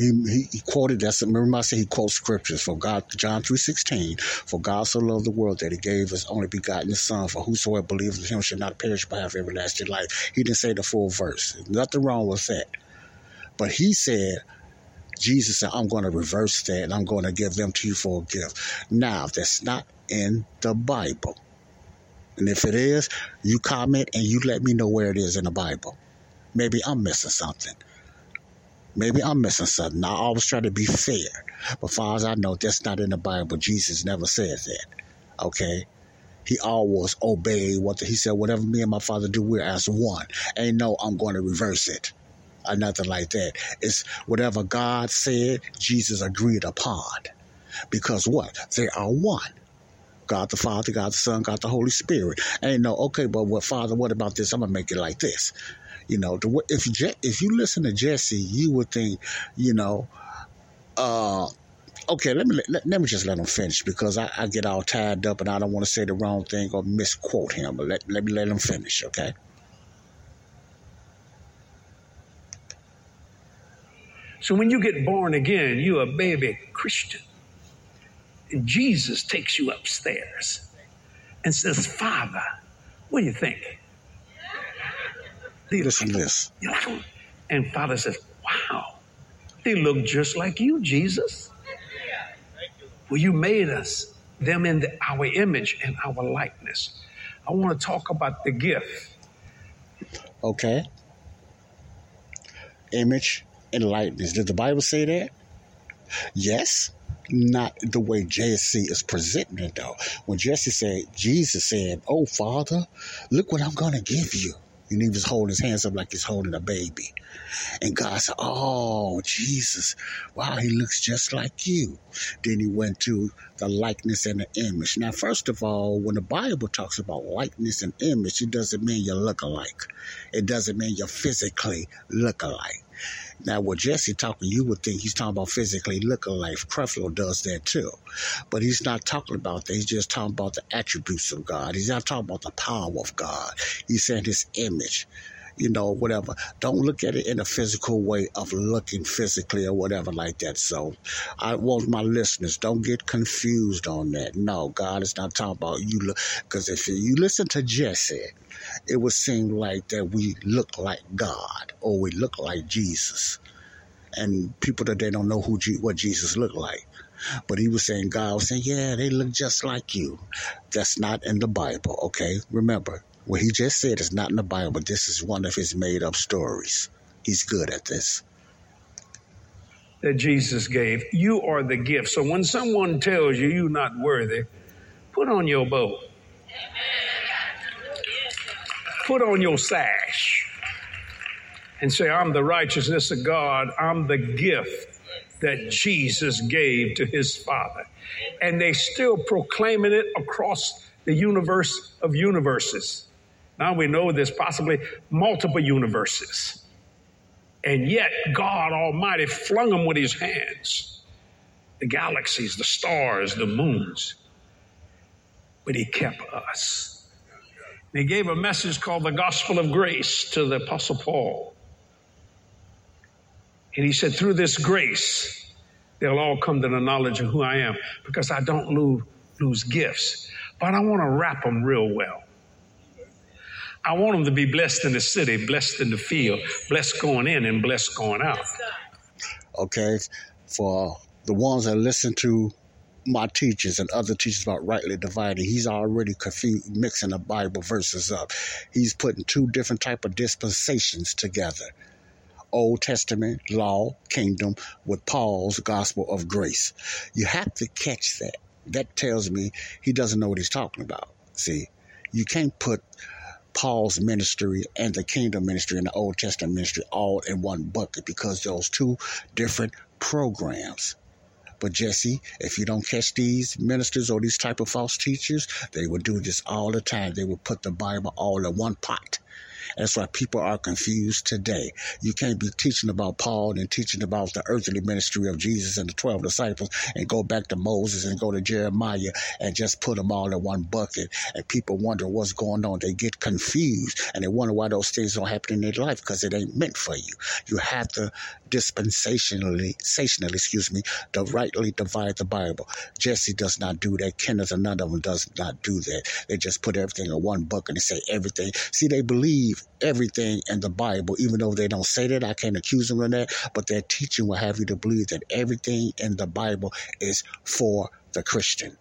He, he, he quoted that. Remember, I said he quotes scriptures from God, John three sixteen. For God so loved the world that He gave His only begotten Son, for whosoever believes in Him should not perish but have everlasting life. He didn't say the full verse. Nothing wrong with that. But He said, Jesus said, I'm going to reverse that and I'm going to give them to you for a gift. Now, that's not in the Bible. And if it is, you comment and you let me know where it is in the Bible. Maybe I'm missing something. Maybe I'm missing something. I always try to be fair. But far as I know, that's not in the Bible. Jesus never says that. Okay? He always obeyed what the, he said, whatever me and my father do, we're as one. Ain't no, I'm going to reverse it. Or nothing like that. It's whatever God said, Jesus agreed upon. Because what? They are one. God the Father, God the Son, God the Holy Spirit. Ain't no, okay, but what Father, what about this? I'm to make it like this. You know, if if you listen to Jesse, you would think, you know, uh, okay, let me let, let me just let him finish because I, I get all tied up and I don't want to say the wrong thing or misquote him. But let, let me let him finish, okay? So when you get born again, you're a baby Christian. And Jesus takes you upstairs and says, Father, what do you think? Listen to this. And Father says, Wow, They look just like you, Jesus. Well, you made us, them in the, our image and our likeness. I want to talk about the gift. Okay. Image and likeness. Did the Bible say that? Yes. Not the way Jesse is presenting it, though. When Jesse said, Jesus said, Oh, Father, look what I'm going to give you. And he was holding his hands up like he's holding a baby. And God said, Oh, Jesus, wow, he looks just like you. Then he went to the likeness and the image. Now, first of all, when the Bible talks about likeness and image, it doesn't mean you look alike. It doesn't mean you physically look alike. Now, what Jesse talking, you would think he's talking about physically looking like Creflo does that too. But he's not talking about that. He's just talking about the attributes of God. He's not talking about the power of God. He's saying his image you know, whatever. Don't look at it in a physical way of looking physically or whatever like that. So I want my listeners, don't get confused on that. No, God is not talking about you because if you listen to Jesse, it would seem like that we look like God or we look like Jesus. And people that they don't know who what Jesus looked like. But he was saying, God was saying, yeah, they look just like you. That's not in the Bible, okay? Remember, what he just said is not in the Bible, this is one of his made up stories. He's good at this. That Jesus gave. You are the gift. So when someone tells you you're not worthy, put on your bow. Put on your sash and say, I'm the righteousness of God. I'm the gift that Jesus gave to his Father. And they still proclaiming it across the universe of universes. Now we know there's possibly multiple universes. And yet God Almighty flung them with his hands the galaxies, the stars, the moons. But he kept us. He gave a message called the Gospel of Grace to the Apostle Paul. And he said, through this grace, they'll all come to the knowledge of who I am because I don't lose, lose gifts, but I want to wrap them real well. I want them to be blessed in the city, blessed in the field, blessed going in and blessed going out. Okay, for the ones that listen to my teachers and other teachers about rightly dividing, he's already confused, mixing the Bible verses up. He's putting two different type of dispensations together. Old Testament, law, kingdom, with Paul's gospel of grace. You have to catch that. That tells me he doesn't know what he's talking about. See, you can't put Paul's ministry and the kingdom ministry and the Old Testament ministry all in one bucket because those two different programs. But Jesse, if you don't catch these ministers or these type of false teachers, they will do this all the time. They will put the Bible all in one pot that's why people are confused today. You can't be teaching about Paul and teaching about the earthly ministry of Jesus and the 12 disciples and go back to Moses and go to Jeremiah and just put them all in one bucket. And people wonder what's going on. They get confused and they wonder why those things don't happen in their life because it ain't meant for you. You have to dispensationally, excuse me, to rightly divide the Bible. Jesse does not do that. Kenneth and none of them does not do that. They just put everything in one book and they say everything. See, they believe everything in the Bible, even though they don't say that. I can't accuse them of that, but their teaching will have you to believe that everything in the Bible is for the Christian.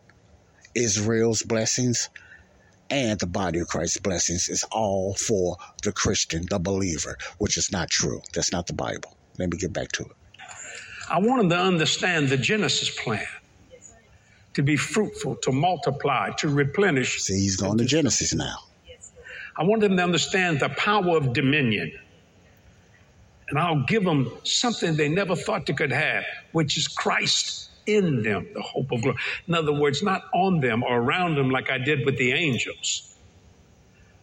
Israel's blessings and the body of Christ's blessings is all for the Christian, the believer, which is not true. That's not the Bible. Let me get back to it. I want them to understand the Genesis plan to be fruitful, to multiply, to replenish. See, he's going to Genesis now. I want them to understand the power of dominion. And I'll give them something they never thought they could have, which is Christ in them, the hope of glory. In other words, not on them or around them like I did with the angels,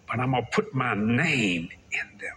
but I'm going to put my name in them.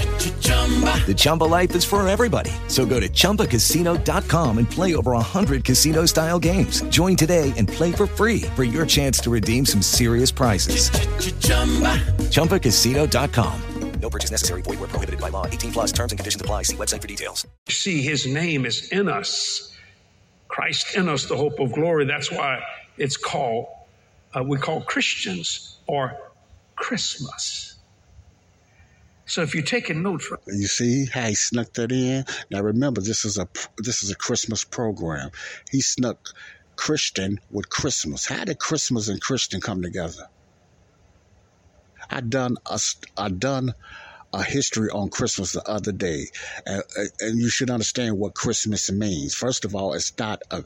The Chumba life is for everybody. So go to ChumbaCasino.com and play over 100 casino style games. Join today and play for free for your chance to redeem some serious prizes. ChumbaCasino.com. No purchase necessary. Void where prohibited by law. 18 plus terms and conditions apply. See website for details. See, his name is in us. Christ in us, the hope of glory. That's why it's called, uh, we call Christians or Christmas. So if you're taking notes, from- You see how he snuck that in? Now remember, this is a this is a Christmas program. He snuck Christian with Christmas. How did Christmas and Christian come together? I done a I done a history on Christmas the other day, and, and you should understand what Christmas means. First of all, it's not a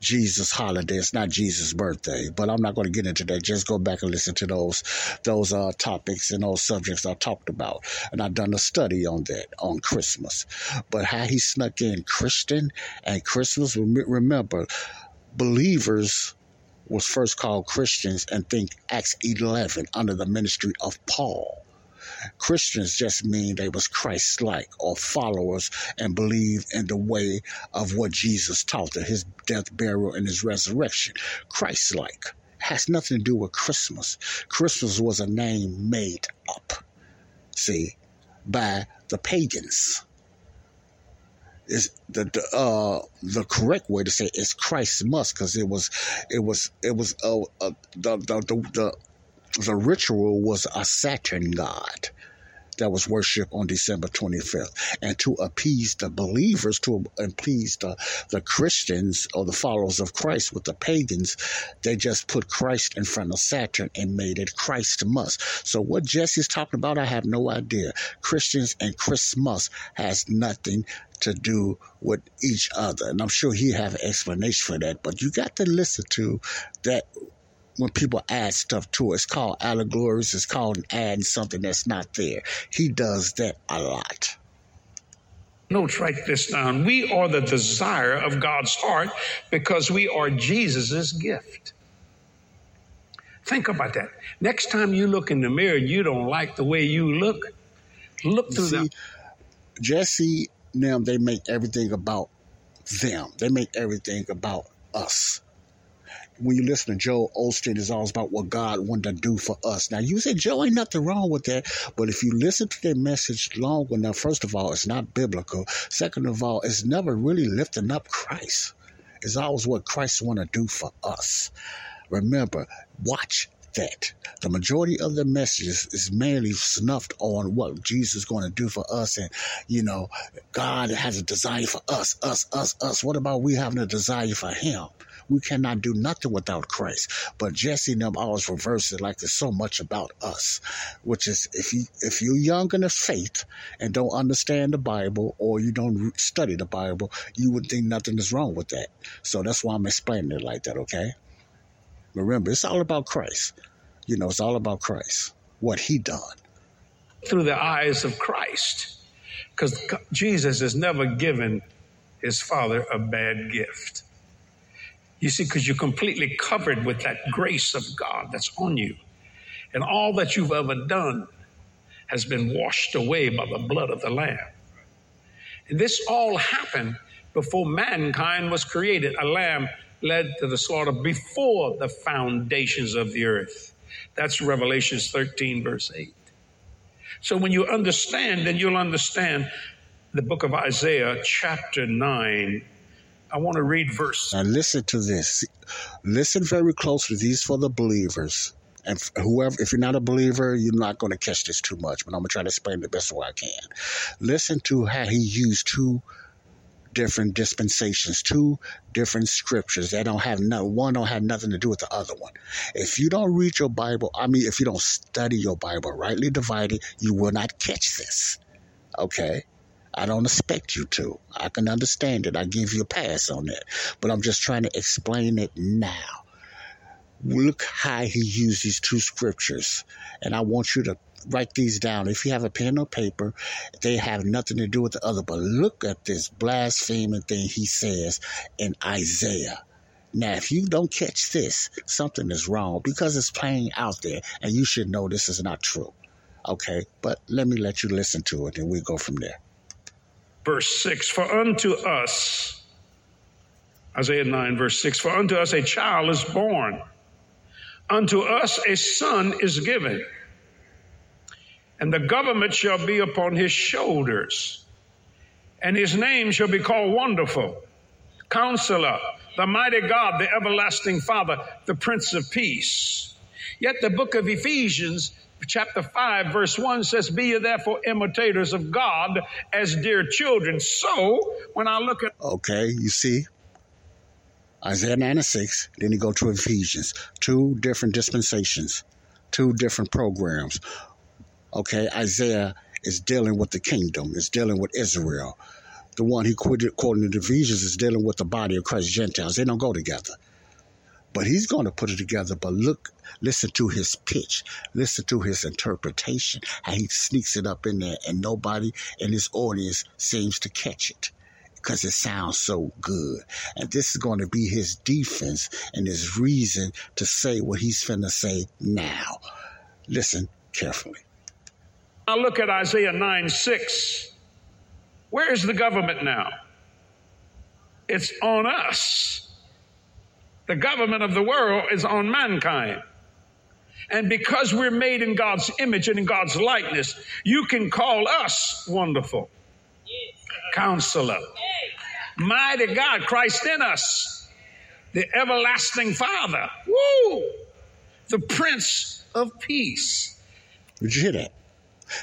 Jesus holiday; it's not Jesus' birthday. But I'm not going to get into that. Just go back and listen to those those uh, topics and those subjects I talked about, and I've done a study on that on Christmas. But how he snuck in Christian and Christmas. Remember, believers was first called Christians and think Acts 11 under the ministry of Paul. Christians just mean they was Christ-like or followers and believe in the way of what Jesus taught, his death, burial, and his resurrection. Christ-like has nothing to do with Christmas. Christmas was a name made up, see, by the pagans is the the, uh, the correct way to say it is Christ must because it was it was it was uh, uh, the, the the the the ritual was a Saturn god that was worshipped on December 25th. And to appease the believers, to appease the, the Christians or the followers of Christ with the pagans, they just put Christ in front of Saturn and made it Christ must. So what Jesse's talking about, I have no idea. Christians and Christmas has nothing to do with each other. And I'm sure he have an explanation for that, but you got to listen to that when people add stuff to it. It's called allegories. It's called adding something that's not there. He does that a lot. Notes, write this down. We are the desire of God's heart because we are Jesus' gift. Think about that. Next time you look in the mirror, and you don't like the way you look. Look through See, Jesse, them, they make everything about them. They make everything about us when you listen to Joel Osteen, it's all about what God wanted to do for us. Now, you say, Joe, ain't nothing wrong with that. But if you listen to their message long enough, first of all, it's not biblical. Second of all, it's never really lifting up Christ. It's always what Christ want to do for us. Remember, watch that. The majority of the messages is mainly snuffed on what Jesus is going to do for us. And, you know, God has a desire for us, us, us, us. What about we having a desire for Him? We cannot do nothing without Christ. But Jesse and them always reverse it like there's so much about us, which is if you if you're young in the faith and don't understand the Bible or you don't study the Bible, you would think nothing is wrong with that. So that's why I'm explaining it like that. Okay. Remember, it's all about Christ. You know, it's all about Christ, what He done through the eyes of Christ, because Jesus has never given His Father a bad gift. You see, because you're completely covered with that grace of God that's on you. And all that you've ever done has been washed away by the blood of the Lamb. And this all happened before mankind was created. A lamb led to the slaughter before the foundations of the earth. That's Revelations 13, verse 8. So when you understand, then you'll understand the book of Isaiah, chapter 9, I want to read verse. And listen to this. Listen very closely. These for the believers. And whoever, if you're not a believer, you're not going to catch this too much, but I'm going to try to explain the best way I can. Listen to how he used two different dispensations, two different scriptures that don't have no one don't have nothing to do with the other one. If you don't read your Bible, I mean, if you don't study your Bible, rightly divided, you will not catch this. Okay. I don't expect you to. I can understand it. I give you a pass on that. But I'm just trying to explain it now. look how he used these two scriptures. And I want you to write these down. If you have a pen or paper, they have nothing to do with the other. But look at this blaspheming thing he says in Isaiah. Now, if you don't catch this, something is wrong because it's playing out there, and you should know this is not true. Okay, but let me let you listen to it, and we go from there. Verse 6 For unto us, Isaiah 9, verse 6 For unto us a child is born, unto us a son is given, and the government shall be upon his shoulders, and his name shall be called Wonderful, Counselor the mighty God, the everlasting Father, the Prince of Peace. Yet the book of Ephesians, chapter 5, verse 1 says, Be ye therefore imitators of God as dear children. So when I look at. Okay, you see, Isaiah 9 and 6, then you go to Ephesians. Two different dispensations, two different programs. Okay, Isaiah is dealing with the kingdom, is dealing with Israel the one he quoted, quoting the Ephesians is dealing with the body of Christ Gentiles. They don't go together. But he's going to put it together. But look, listen to his pitch, listen to his interpretation, how he sneaks it up in there, and nobody in his audience seems to catch it because it sounds so good. And this is going to be his defense and his reason to say what he's finna say now. Listen carefully. I look at Isaiah 9 6. Where is the government now? It's on us. The government of the world is on mankind. And because we're made in God's image and in God's likeness, you can call us wonderful. Counselor. Mighty God, Christ in us. The everlasting Father. Woo! The Prince of Peace. Did you hear that?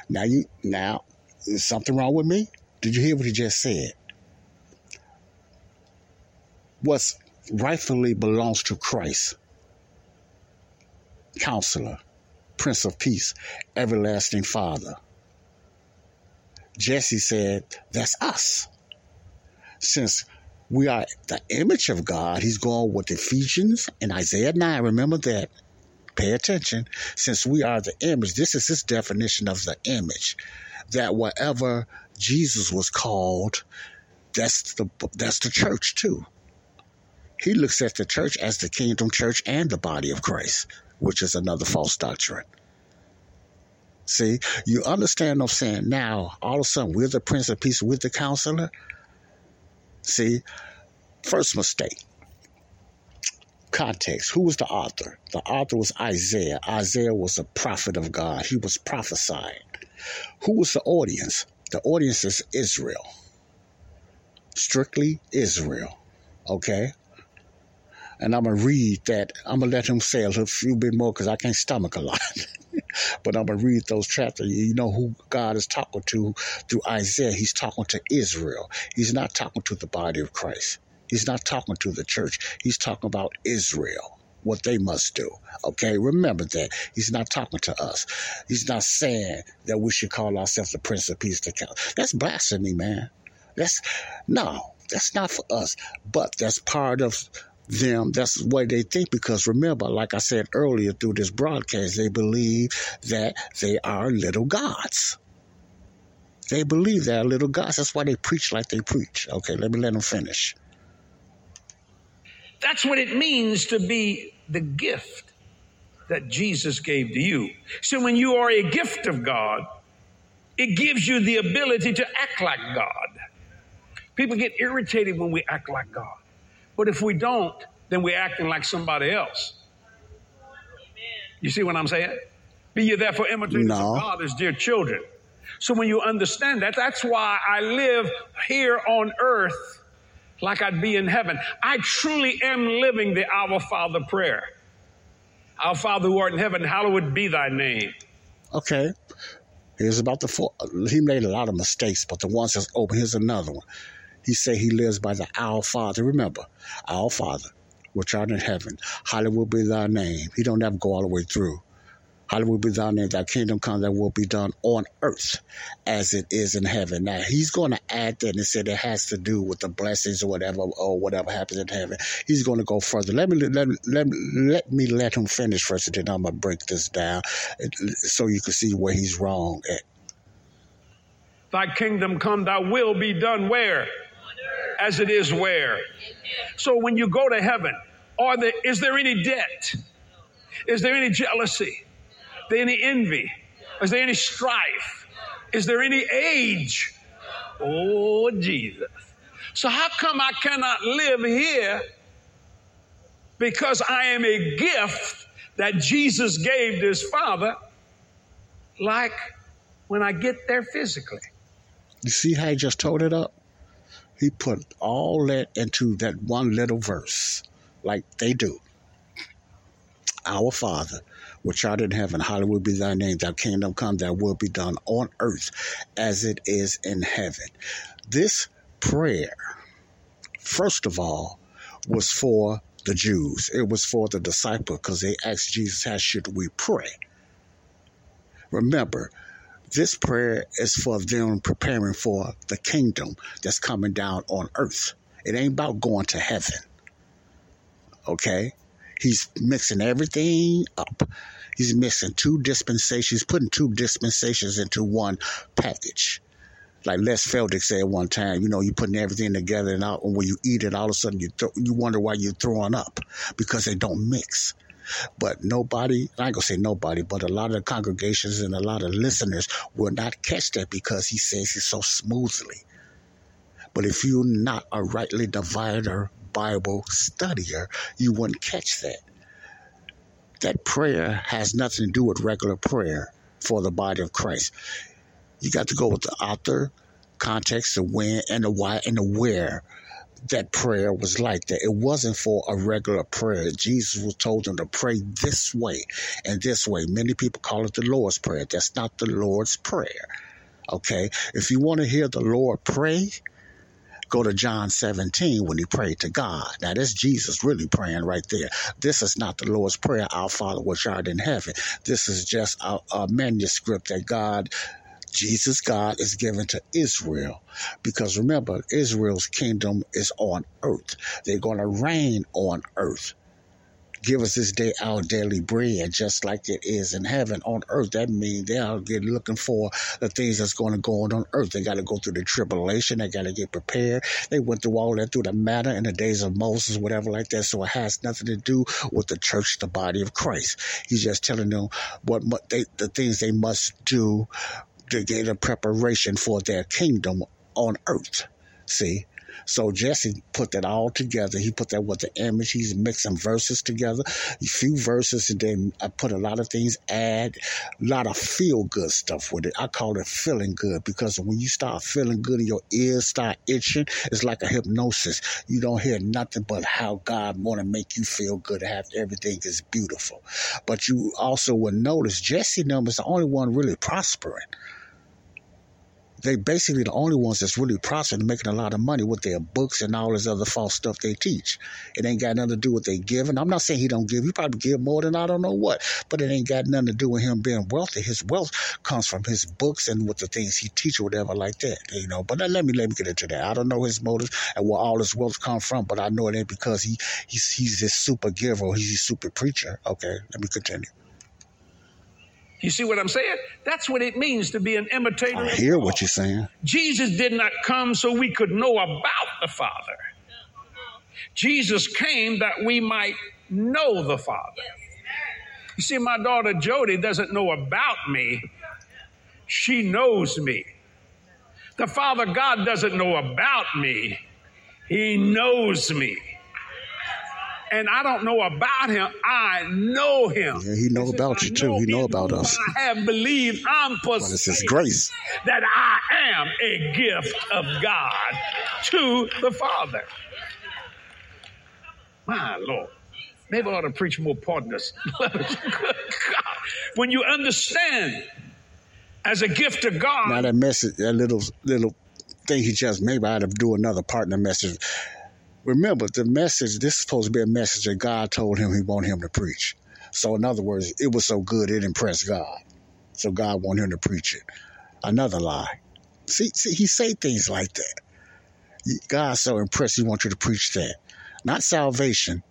Now you now is something wrong with me? Did you hear what he just said? What's rightfully belongs to Christ. Counselor, Prince of Peace, Everlasting Father. Jesse said, That's us. Since we are the image of God, he's going with Ephesians and Isaiah 9. Remember that. Pay attention. Since we are the image, this is his definition of the image. That whatever Jesus was called, that's the that's the church too. He looks at the church as the kingdom church and the body of Christ, which is another false doctrine. See, you understand what I'm saying? Now, all of a sudden, we're the Prince of Peace, we're the counselor. See, first mistake. Context. Who was the author? The author was Isaiah. Isaiah was a prophet of God. He was prophesying. Who was the audience? The audience is Israel. Strictly Israel. Okay? And I'm to read that. I'm to let him say a few bit more because I can't stomach a lot. but I'm to read those chapters. You know who God is talking to through Isaiah. He's talking to Israel. He's not talking to the body of Christ. He's not talking to the church. He's talking about Israel what they must do. Okay, remember that. He's not talking to us. He's not saying that we should call ourselves the Prince of Peace. That's blasphemy, man. That's no, that's not for us. But that's part of them. That's what they think because remember, like I said earlier through this broadcast, they believe that they are little gods. They believe they're little gods. That's why they preach like they preach. Okay, let me let them finish. That's what it means to be the gift that Jesus gave to you. So when you are a gift of God, it gives you the ability to act like God. People get irritated when we act like God. But if we don't, then we're acting like somebody else. You see what I'm saying? Be ye therefore imitators no. of God as dear children. So when you understand that, that's why I live here on earth like I'd be in heaven. I truly am living the Our Father prayer. Our Father who art in heaven, hallowed be thy name. Okay. Here's about the four. He made a lot of mistakes, but the one says, oh, open, here's another one. He said he lives by the Our Father. Remember, Our Father, which art in heaven, hallowed be thy name. He don't have to go all the way through. Hallowed be thy name, thy kingdom come, that will be done on earth as it is in heaven. Now he's going to add that and said it has to do with the blessings or whatever or whatever happens in heaven. He's going to go further. Let me let me let me let me let him finish first, and then I'm gonna break this down so you can see where he's wrong at. Thy kingdom come, thy will be done where? As it is where? So when you go to heaven, are there, is there any debt? Is there any jealousy? Is there any envy? Is there any strife? Is there any age? Oh, Jesus. So, how come I cannot live here? Because I am a gift that Jesus gave to his Father, like when I get there physically. You see how he just told it up? He put all that into that one little verse, like they do. Our Father, which art in heaven, hallowed be thy name, thy kingdom come, thy will be done on earth as it is in heaven. This prayer, first of all, was for the Jews. It was for the disciples because they asked Jesus, How should we pray? Remember, this prayer is for them preparing for the kingdom that's coming down on earth. It ain't about going to heaven. Okay? He's mixing everything up. He's mixing two dispensations, putting two dispensations into one package. Like Les Feldick said one time, you know, you're putting everything together, and, out, and when you eat it, all of a sudden you you wonder why you're throwing up because they don't mix. But nobody, I ain't gonna say nobody, but a lot of the congregations and a lot of listeners will not catch that because he says it so smoothly. But if you're not a rightly divider Bible studier, you wouldn't catch that. That prayer has nothing to do with regular prayer for the body of Christ. You got to go with the author, context, the when, and the why, and the where that prayer was like that. It wasn't for a regular prayer. Jesus was told them to pray this way and this way. Many people call it the Lord's Prayer. That's not the Lord's Prayer. Okay? If you want to hear the Lord pray, go to John 17 when he prayed to God. Now, that's Jesus really praying right there. This is not the Lord's Prayer, Our Father which art in heaven. This is just a, a manuscript that God Jesus God is given to Israel. Because remember, Israel's kingdom is on earth. They're going to reign on earth. Give us this day our daily bread, just like it is in heaven on earth. That means they are looking for the things that's going to go on on earth. They got to go through the tribulation. They got to get prepared. They went through all that through the matter in the days of Moses, whatever like that. So it has nothing to do with the church, the body of Christ. He's just telling them what they, the things they must do get a preparation for their kingdom on earth. See? So Jesse put that all together. He put that with the image. He's mixing verses together, a few verses, and then I put a lot of things, add a lot of feel good stuff with it. I call it feeling good because when you start feeling good and your ears start itching, it's like a hypnosis. You don't hear nothing but how God want to make you feel good. Have everything is beautiful, but you also will notice Jesse numbers the only one really prospering they basically the only ones that's really prospering and making a lot of money with their books and all this other false stuff they teach. It ain't got nothing to do with they giving. I'm not saying he don't give. He probably give more than I don't know what, but it ain't got nothing to do with him being wealthy. His wealth comes from his books and with the things he teach or whatever like that, you know. But let me let me get into that. I don't know his motives and where all his wealth come from, but I know it ain't because he he's he's this super giver he's a super preacher. Okay, let me continue. You see what I'm saying? That's what it means to be an imitator. I hear what you're saying. Jesus did not come so we could know about the Father. Jesus came that we might know the Father. You see, my daughter Jody doesn't know about me, she knows me. The Father God doesn't know about me, He knows me and I don't know about him. I know him. Yeah, he know about you too. He know about us. I have believed I'm persuaded it's his grace that I am a gift of God to the Father. My Lord. Maybe I ought to preach more partners. when you understand as a gift of God. Now that message, that little little thing he just maybe I'd have do another partner message remember the message this is supposed to be a message that god told him he wanted him to preach So, in other words, it was so good it impressed God. So God wanted him to preach it. Another lie. See, see, he say things like that. God's so impressed he wants you to preach that. Not salvation,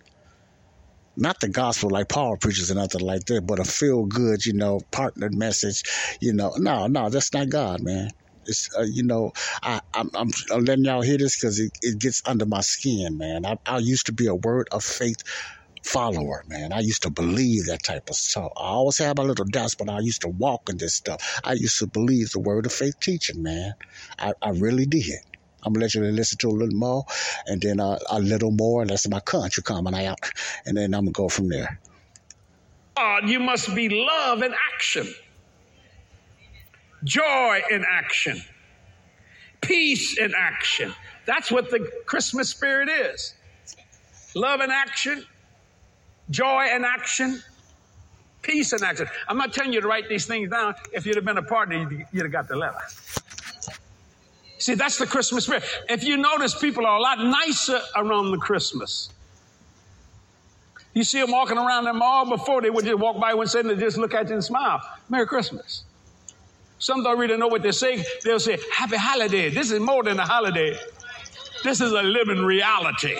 not the gospel like Paul preaches or nothing like that, but a feel good, you know, partnered message. You know, no, no, that's not God, man. Uh, you know, I I'm, I'm, I'm letting y'all hear this because it, it gets under my skin, man. I, I used to be a word of faith follower, man. I used to believe that type of stuff. I always had my little doubts, but I used to walk in this stuff. I used to believe the word of faith teaching, man. I, I really did. I'm gonna let you listen to a little more, and then uh, a little more. and That's my country coming out, and then I'm gonna go from there. God, you must be love in action, joy in action, peace in action. That's what the Christmas spirit is. Love in action, joy in action, peace in action. I'm not telling you to write these things down. If you'd have been a partner, you'd, you'd have got the letter. See, that's the Christmas spirit. If you notice, people are a lot nicer around the Christmas. You see them walking around the mall before they would just walk by one second and just look at you and smile. Merry Christmas. Some don't really know what they're saying. They'll say, Happy holiday. This is more than a holiday. This is a living reality.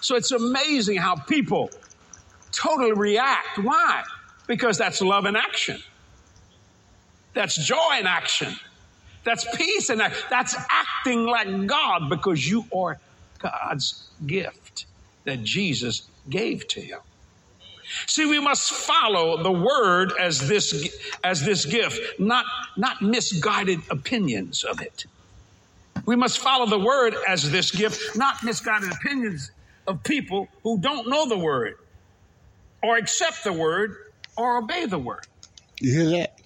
So it's amazing how people totally react. Why? Because that's love in action. That's joy in action. That's peace and that's acting like God because you are God's gift that Jesus gave to you. See, we must follow the word as this as this gift, not not misguided opinions of it. We must follow the word as this gift, not misguided opinions of people who don't know the word or accept the word or obey the word. You hear that?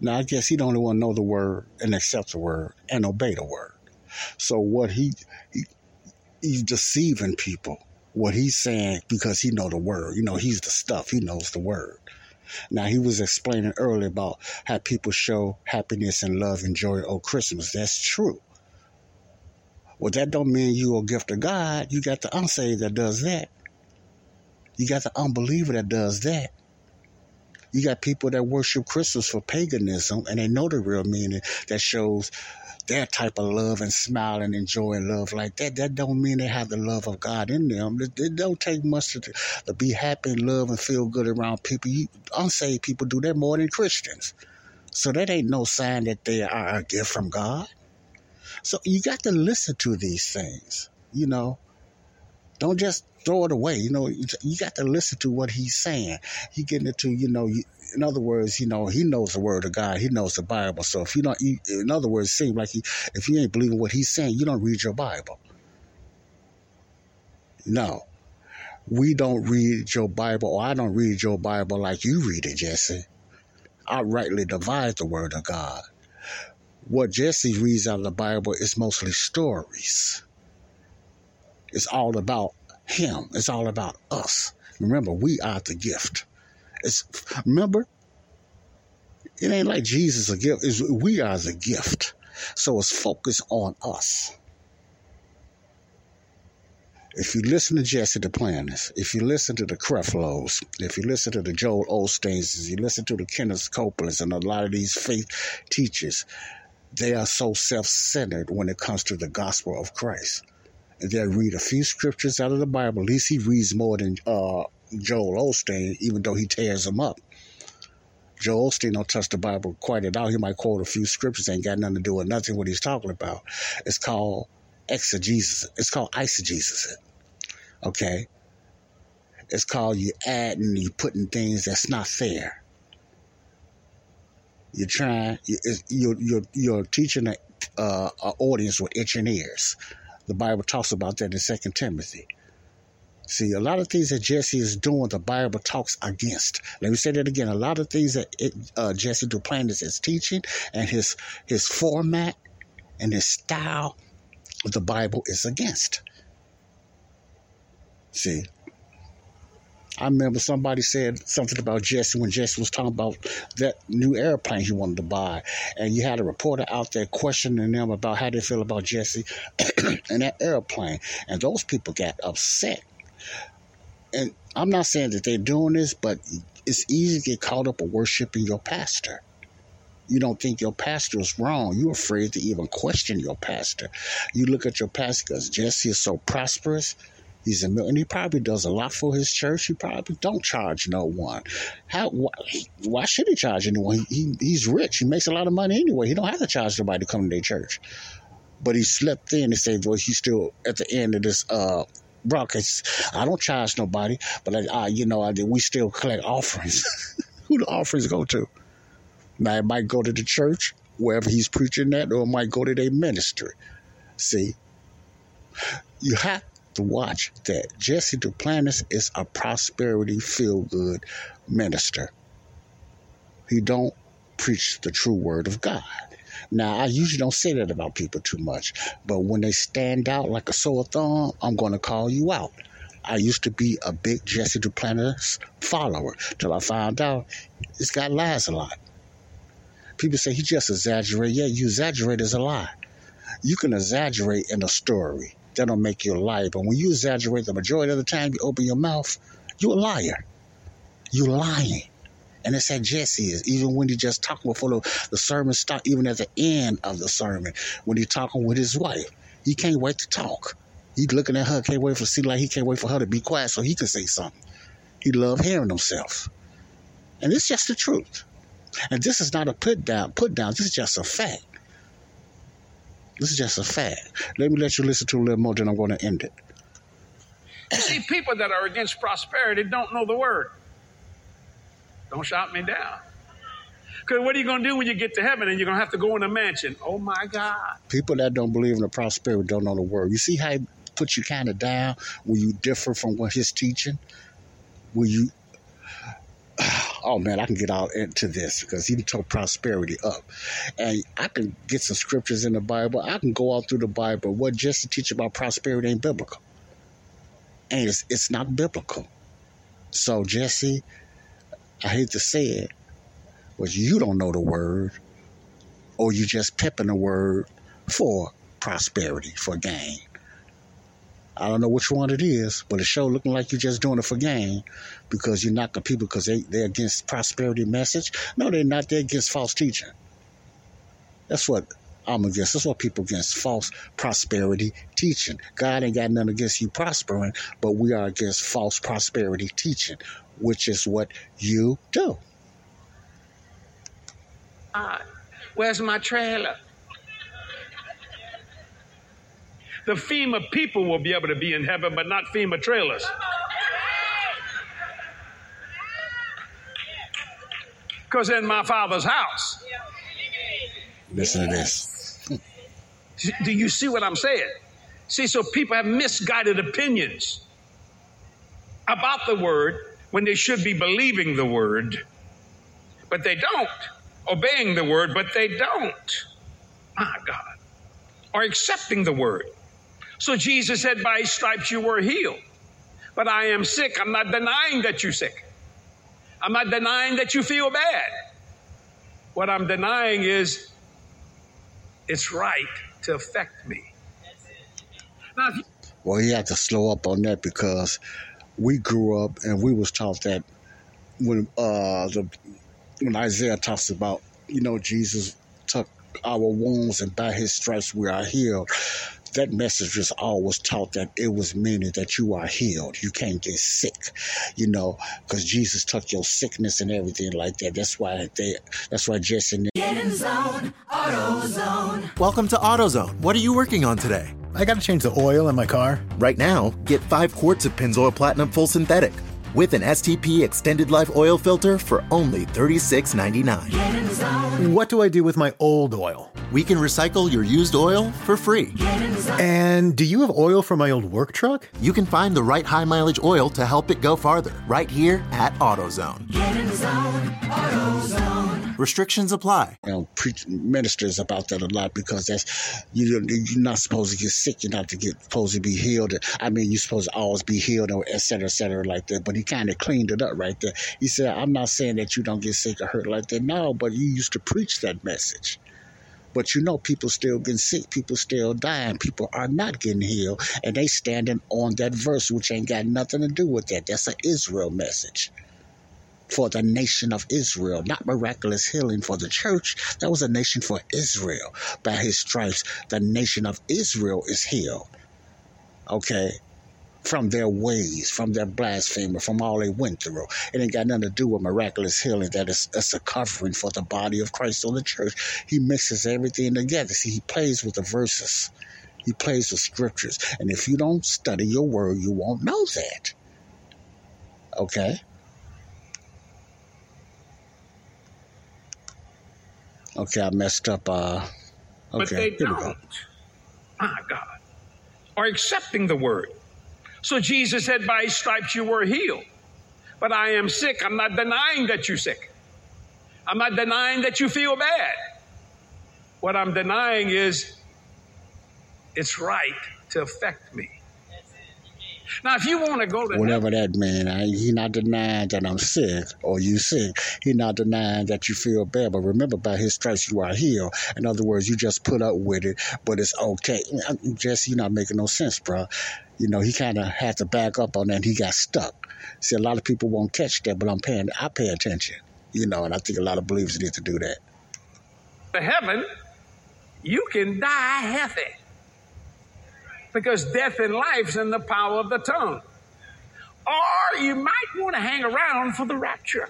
Now, I guess he don't want to know the word and accept the word and obey the word. So what he, he he's deceiving people. What he's saying because he know the word. You know, he's the stuff. He knows the word. Now he was explaining earlier about how people show happiness and love and joy on Christmas. That's true. Well, that don't mean you a gift of God. You got the unsaved that does that. You got the unbeliever that does that. You got people that worship Christmas for paganism and they know the real meaning that shows that type of love and smile and enjoy love like that. That don't mean they have the love of God in them. It, it don't take much to, to, be happy and love and feel good around people. You, unsaved people do that more than Christians. So that ain't no sign that they are a gift from God. So you got to listen to these things, you know. Don't just throw it away. You know, you got to listen to what he's saying. He getting into, you know, in other words, you know, he knows the word of God. He knows the Bible. So if you don't, in other words, it seems like he, if you ain't believing what he's saying, you don't read your Bible. No, we don't read your Bible, or I don't read your Bible like you read it, Jesse. I rightly divide the word of God. What Jesse reads out of the Bible is mostly stories. It's all about him. It's all about us. Remember, we are the gift. It's remember, it ain't like Jesus a gift. It's, we are the gift. So it's focused on us. If you listen to Jesse Duplantis, if you listen to the Creflos, if you listen to the Joel Osteens, you listen to the Kenneth Copelands and a lot of these faith teachers, they are so self-centered when it comes to the gospel of Christ they'll read a few scriptures out of the Bible. At least he reads more than uh, Joel Osteen, even though he tears them up. Joel Osteen don't touch the Bible quite at all. He might quote a few scriptures, ain't got nothing to do with nothing what he's talking about. It's called exegesis. It's called eisegesis. Okay? It's called you adding, you putting things that's not fair. You're trying, you're, you're, you're teaching an uh, audience with itching ears. The Bible talks about that in Second Timothy. See, a lot of things that Jesse is doing, the Bible talks against. Let me say that again. A lot of things that it, uh, Jesse Duplantis is teaching and his his format and his style, the Bible is against. See, I remember somebody said something about Jesse when Jesse was talking about that new airplane he wanted to buy. And you had a reporter out there questioning them about how they feel about Jesse and that airplane. And those people got upset. And I'm not saying that they're doing this, but it's easy to get caught up in worshiping your pastor. You don't think your pastor is wrong. You're afraid to even question your pastor. You look at your pastor because Jesse is so prosperous. He's a and he probably does a lot for his church. He probably don't charge no one. How? Why, why should he charge anyone? He, he, he's rich. He makes a lot of money anyway. He don't have to charge nobody to come to their church. But he slept in and said, "Well, he's still at the end of this uh, broadcast. I don't charge nobody, but I, I you know, I, we still collect offerings. Who the offerings go to? Now it might go to the church wherever he's preaching at, or it might go to their ministry. See, you have to watch that. Jesse Duplantis is a prosperity feel good minister. He don't preach the true word of God. Now, I usually don't say that about people too much, but when they stand out like a sore thumb, I'm going to call you out. I used to be a big Jesse Duplantis follower till I found out this guy lies a lot. People say he just exaggerates. Yeah, you exaggerate is a lie. You can exaggerate in a story. That don't make you a liar. But when you exaggerate the majority of the time you open your mouth, you're a liar. You're lying. And it's how Jesse is. Even when he just talking before the, the sermon start, even at the end of the sermon, when he's talking with his wife, he can't wait to talk. He's looking at her, can't wait for see like he can't wait for her to be quiet so he can say something. He love hearing himself. And it's just the truth. And this is not a put down, put down. This is just a fact. This is just a fact. Let me let you listen to a little more, then I'm going to end it. You see, people that are against prosperity don't know the word. Don't shout me down. Because what are you going to do when you get to heaven and you're going to have to go in a mansion? Oh my God. People that don't believe in the prosperity don't know the word. You see how he puts you kind of down when you differ from what his teaching? When you oh man, I can get all into this because he took prosperity up. And I can get some scriptures in the Bible. I can go all through the Bible. What just to teach about prosperity ain't biblical. And it's, it's not biblical. So, Jesse, I hate to say it, but you don't know the word, or you just pepping the word for prosperity, for gain. I don't know which one it is, but it sure looking like you're just doing it for gain because you're knocking people because they, they're against prosperity message. No, they're not. They're against false teaching. That's what I'm against. That's what people against false prosperity teaching. God ain't got nothing against you prospering, but we are against false prosperity teaching, which is what you do. Uh, where's my trailer? The FEMA people will be able to be in heaven, but not FEMA trailers. Because in my father's house. Listen to this. Do you see what I'm saying? See, so people have misguided opinions about the word when they should be believing the word, but they don't. Obeying the word, but they don't. My God. Or accepting the word. So Jesus said, By his stripes you were healed. But I am sick. I'm not denying that you're sick. I'm not denying that you feel bad. What I'm denying is it's right to affect me. Now, well, you have to slow up on that because we grew up and we was taught that when uh, the when Isaiah talks about you know Jesus took our wounds and by his stripes we are healed that message was always taught that it was meaning that you are healed. You can't get sick, you know, because Jesus took your sickness and everything like that. That's why they. That's why Jesse. Get in zone, AutoZone. Welcome to AutoZone. What are you working on today? I got to change the oil in my car. Right now, get five quarts of Pennzoil Platinum Full Synthetic with an STP Extended Life Oil Filter for only $36.99. What do I do with my old oil? We can recycle your used oil for free. And do you have oil for my old work truck? You can find the right high mileage oil to help it go farther right here at AutoZone. Get in zone, AutoZone. Restrictions apply. You know, preach ministers about that a lot because that's you. You're not supposed to get sick. You're not to get supposed to be healed. I mean, you're supposed to always be healed, or et cetera, et cetera, like that. But he kind of cleaned it up right there. He said, "I'm not saying that you don't get sick or hurt like that. No, but you used to preach that message." But you know, people still getting sick, people still dying, people are not getting healed, and they standing on that verse, which ain't got nothing to do with that. That's an Israel message for the nation of Israel, not miraculous healing for the church. That was a nation for Israel. By his stripes, the nation of Israel is healed. Okay? From their ways, from their blasphemy, from all they went through. It ain't got nothing to do with miraculous healing. That is a covering for the body of Christ or the church. He mixes everything together. See, he plays with the verses. He plays with scriptures. And if you don't study your word, you won't know that. Okay? Okay, I messed up. Uh, But okay, they we go. don't. My God. Are accepting the word. So Jesus said, By his stripes you were healed. But I am sick. I'm not denying that you're sick. I'm not denying that you feel bad. What I'm denying is it's right to affect me. Now, if you want to go to Whatever that means, I, he not denying that I'm sick or you sick. He not denying that you feel bad. But remember, by his stripes you are healed. In other words, you just put up with it, but it's okay. Uh, Jesse, you're not making no sense, bro. You know, he kind of had to back up on that. and He got stuck. See, a lot of people won't catch that, but I'm paying. I pay attention. You know, and I think a lot of believers need to do that. to heaven, you can die healthy. Because death and life's in the power of the tongue. Or you might want to hang around for the rapture.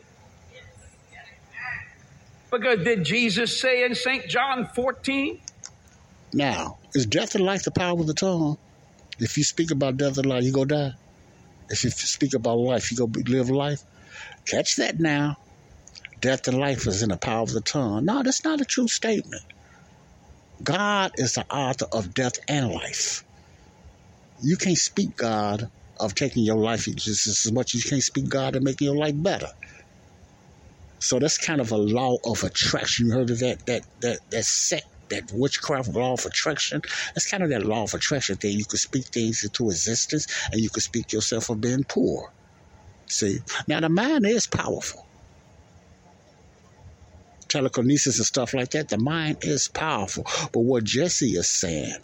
Because did Jesus say in St. John 14? Now, is death and life the power of the tongue? If you speak about death and life, you go die. If you speak about life, you go live life. Catch that now. Death and life is in the power of the tongue. No, that's not a true statement. God is the author of death and life. You can't speak God of taking your life just as much as you can't speak God of making your life better. So that's kind of a law of attraction. You heard of that that that that sect, that witchcraft law of attraction? That's kind of that law of attraction thing. You could speak things into existence and you could speak yourself of being poor. See? Now the mind is powerful. Telekinesis and stuff like that, the mind is powerful. But what Jesse is saying,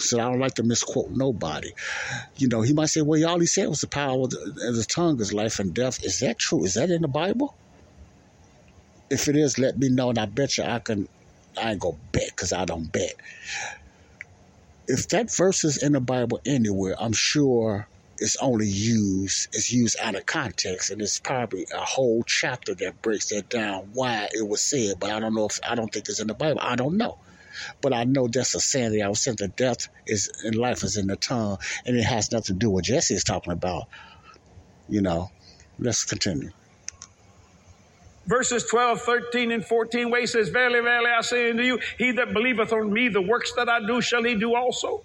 so I don't like to misquote nobody. You know, he might say, well, all he said was the power of the, the tongue is life and death. Is that true? Is that in the Bible? If it is, let me know, and I bet you I can. I ain't gonna bet because I don't bet. If that verse is in the Bible anywhere, I'm sure it's only used. It's used out of context, and it's probably a whole chapter that breaks that down why it was said. But I don't know if I don't think it's in the Bible. I don't know. But I know that's a that I was saying that death is and life is in the tongue, and it has nothing to do with Jesse is talking about. You know, let's continue. verses 12, 13, and 14, where he says, Verily, verily, I say unto you, he that believeth on me, the works that I do shall he do also.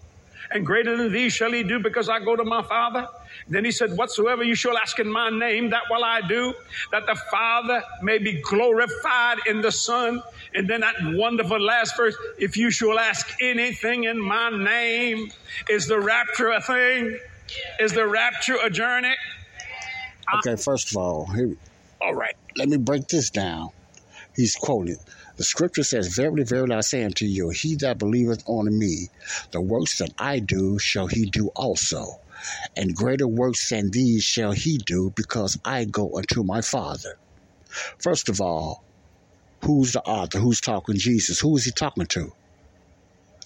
And greater than these shall he do because I go to my Father. Then he said, Whatsoever you shall ask in my name, that will I do, that the Father may be glorified in the Son. And then that wonderful last verse, if you shall ask anything in my name, is the rapture a thing? Is the rapture a journey? Okay, first of all, here, All right. let me break this down. He's quoted. The scripture says, Verily, verily, I say unto you, he that believeth on me, the works that I do shall he do also. And greater works than these shall he do, because I go unto my Father. First of all, who's the author? Who's talking Jesus? Who is he talking to?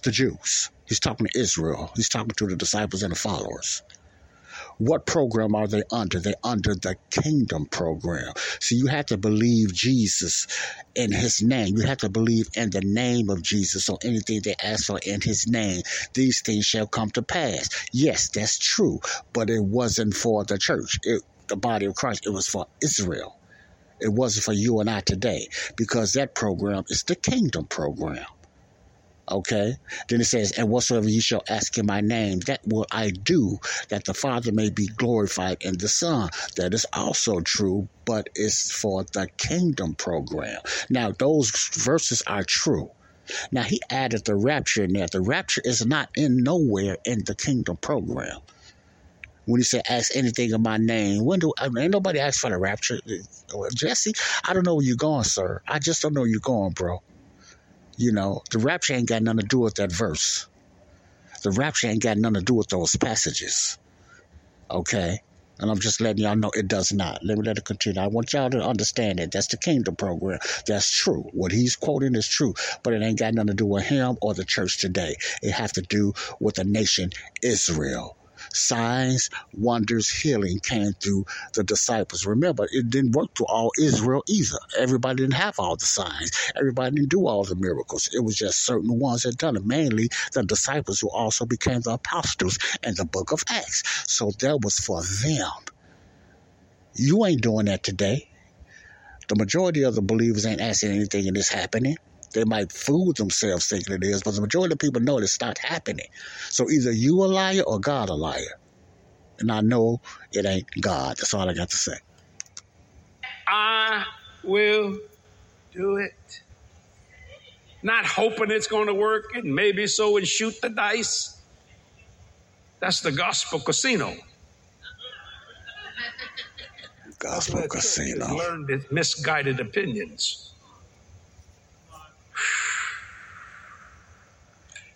The Jews. He's talking to Israel. He's talking to the disciples and the followers. What program are they under? They're under the kingdom program. So you have to believe Jesus in his name. You have to believe in the name of Jesus. So anything they ask for in his name, these things shall come to pass. Yes, that's true. But it wasn't for the church, it, the body of Christ. It was for Israel. It wasn't for you and I today because that program is the kingdom program. Okay. Then it says, and whatsoever you shall ask in my name, that will I do, that the Father may be glorified in the Son. That is also true, but it's for the kingdom program. Now, those verses are true. Now, he added the rapture in there. The rapture is not in nowhere in the kingdom program. When he said, ask anything in my name, when do I mean, ain't nobody asked for the rapture? Jesse, I don't know where you're going, sir. I just don't know where you're going, bro. You know, the rapture ain't got nothing to do with that verse. The rapture ain't got nothing to do with those passages. Okay? And I'm just letting y'all know it does not. Let me let it continue. I want y'all to understand that that's the kingdom program. That's true. What he's quoting is true, but it ain't got nothing to do with him or the church today. It has to do with the nation Israel. Signs, wonders, healing came through the disciples. Remember, it didn't work through all Israel either. Everybody didn't have all the signs. Everybody didn't do all the miracles. It was just certain ones that done it. Mainly the disciples who also became the apostles in the book of Acts. So that was for them. You ain't doing that today. The majority of the believers ain't asking anything and it's happening. They might fool themselves thinking it is, but the majority of people know it's not happening. So either you a liar or God a liar. And I know it ain't God. That's all I got to say. I will do it. Not hoping it's going to work and maybe so and shoot the dice. That's the gospel casino. Gospel casino. Learned misguided opinions.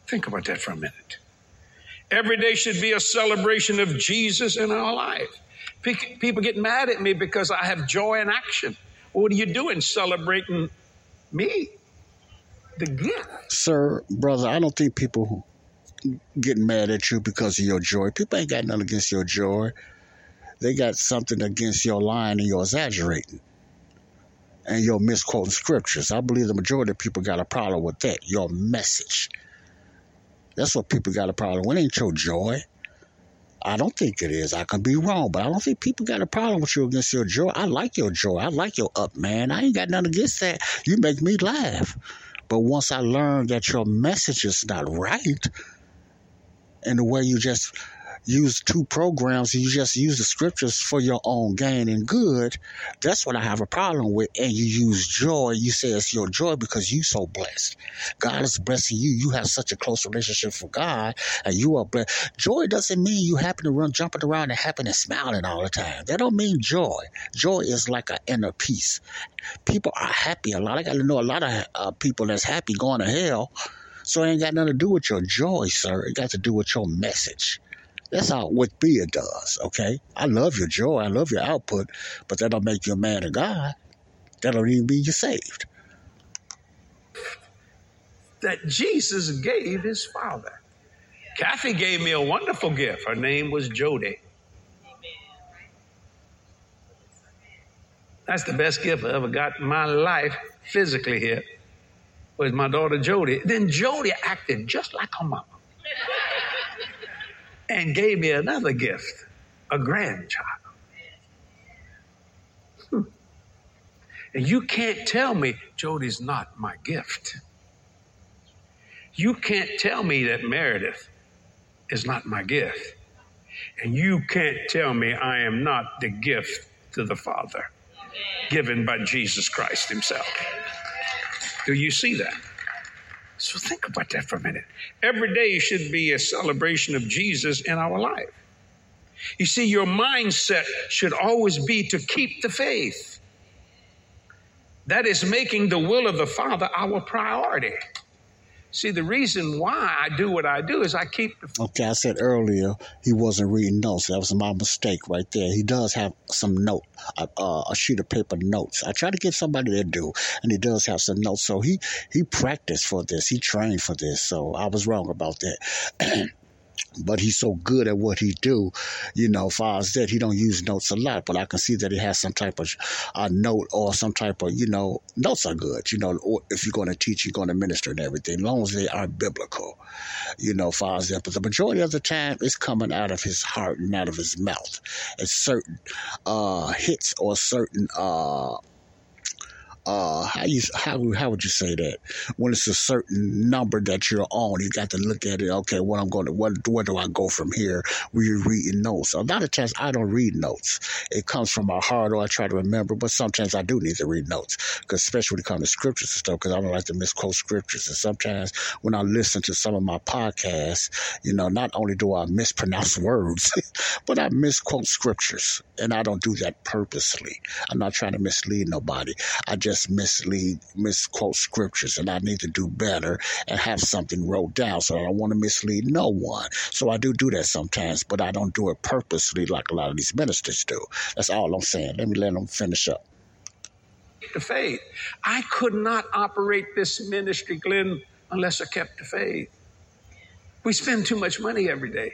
Think about that for a minute. Every day should be a celebration of Jesus in our life. People get mad at me because I have joy in action. What are you doing celebrating me? The gift. Sir, brother, I don't think people get mad at you because of your joy. People ain't got nothing against your joy. They got something against your lying and your exaggerating and your misquoting scriptures. I believe the majority of people got a problem with that. Your message. That's what people got a problem with. It ain't your joy. I don't think it is. I can be wrong, but I don't think people got a problem with you against your joy. I like your joy. I like your up, man. I ain't got nothing against that. You make me laugh. But once I learned that your message is not right, and the way you just use two programs, you just use the scriptures for your own gain and good, that's what I have a problem with. And you use joy, you say it's your joy because you so blessed. God is blessing you. You have such a close relationship with God, and you are blessed. Joy doesn't mean you happen to run jumping around and happy and smiling all the time. That don't mean joy. Joy is like an inner peace. People are happy a lot. I got to know a lot of uh, people that's happy going to hell. So it ain't got nothing to do with your joy, sir. It got to do with your message. That's how what beer does, okay? I love your joy, I love your output, but that don't make you a man of God. That don't even mean you're saved. That Jesus gave his father. Cathy gave me a wonderful gift. Her name was Jody. That's the best gift I ever got in my life, physically here, was my daughter Jody. Then Jody acted just like her mama and gave me another gift, a grandchild. Hmm. And you can't tell me Jody's not my gift. You can't tell me that Meredith is not my gift. And you can't tell me I am not the gift to the Father given by Jesus Christ Himself. Do you see that? So think about that for a minute. Every day should be a celebration of Jesus in our life. You see, your mindset should always be to keep the faith. That is making the will of the Father our priority. See, the reason why I do what I do is I keep the Okay, I said earlier he wasn't reading notes. That was my mistake right there. He does have some note, uh, a sheet of paper notes. I try to get somebody to do, and he does have some notes. So he he practiced for this. He trained for this. So I was wrong about that. but he's so good at what he do, you know, far as that he don't use notes a lot, but I can see that he has some type of a note or some type of, you know, notes are good, you know, if you're going to teach, you're going to minister and everything, as long as they are biblical, you know, far as that. But the majority of the time, it's coming out of his heart and out of his mouth. It's certain uh, hits or certain uh, uh how you how how would you say that? When it's a certain number that you're on you got to look at it okay what i'm going to what where do i go from here? Where you're reading notes? A lot of times i don't read notes. It comes from my heart or i try to remember but sometimes i do need to read notes because especially when it comes to scriptures and stuff because i don't like to misquote scriptures. And sometimes when i listen to some of my podcasts you know not only do i mispronounce words but i misquote scriptures and i don't do that purposely. I'm not trying to mislead nobody. I just just mislead, misquote scriptures, and I need to do better and have something wrote down so I don't want to mislead no one. So I do do that sometimes, but I don't do it purposely like a lot of these ministers do. That's all I'm saying. Let me let them finish up. The faith. I could not operate this ministry, Glenn, unless I kept the faith. We spend too much money every day.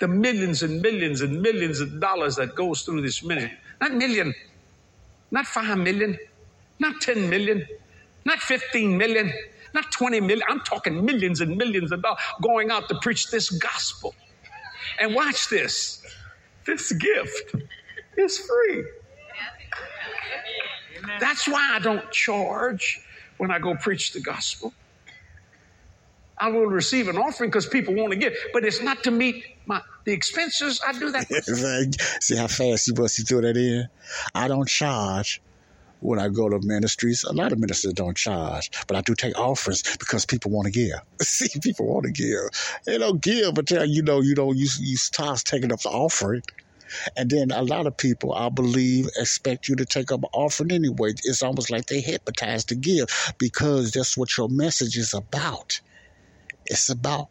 The millions and millions and millions of dollars that goes through this ministry. Not million, not five million, not 10 million, not 15 million, not 20 million. I'm talking millions and millions of dollars going out to preach this gospel. And watch this this gift is free. That's why I don't charge when I go preach the gospel. I will receive an offering because people want to give, but it's not to meet my the expenses. I do that. See how fast you bust you throw that in? I don't charge when I go to ministries. A lot of ministers don't charge, but I do take offerings because people want to give. See, people want to give. They don't give until you know you don't you you start taking up the offering. And then a lot of people, I believe, expect you to take up an offering anyway. It's almost like they hypnotized to give because that's what your message is about. It's about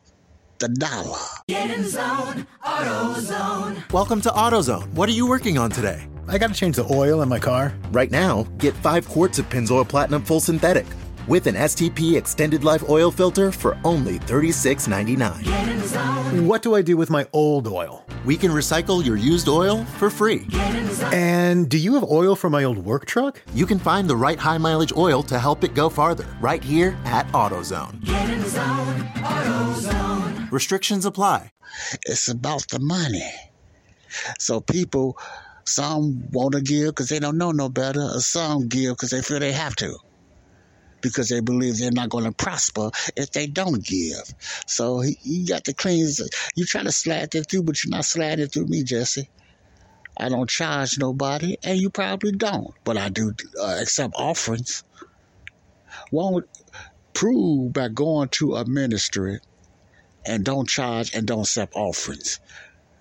the dollar. Get in zone, AutoZone. Welcome to AutoZone. What are you working on today? I got to change the oil in my car. Right now, get five quarts of Pennzoil Platinum Full Synthetic with an STP Extended Life Oil Filter for only $36.99. Get in zone. What do I do with my old oil? We can recycle your used oil for free. Get in zone. And do you have oil for my old work truck? You can find the right high mileage oil to help it go farther right here at AutoZone. Zone, AutoZone. Restrictions apply. It's about the money. So people, some want to give because they don't know no better, some give because they feel they have to. Because they believe they're not going to prosper if they don't give. So you got to clean. You try to slide that through, but you're not sliding through me, Jesse. I don't charge nobody, and you probably don't. But I do uh, accept offerings. Won't prove by going to a ministry and don't charge and don't accept offerings.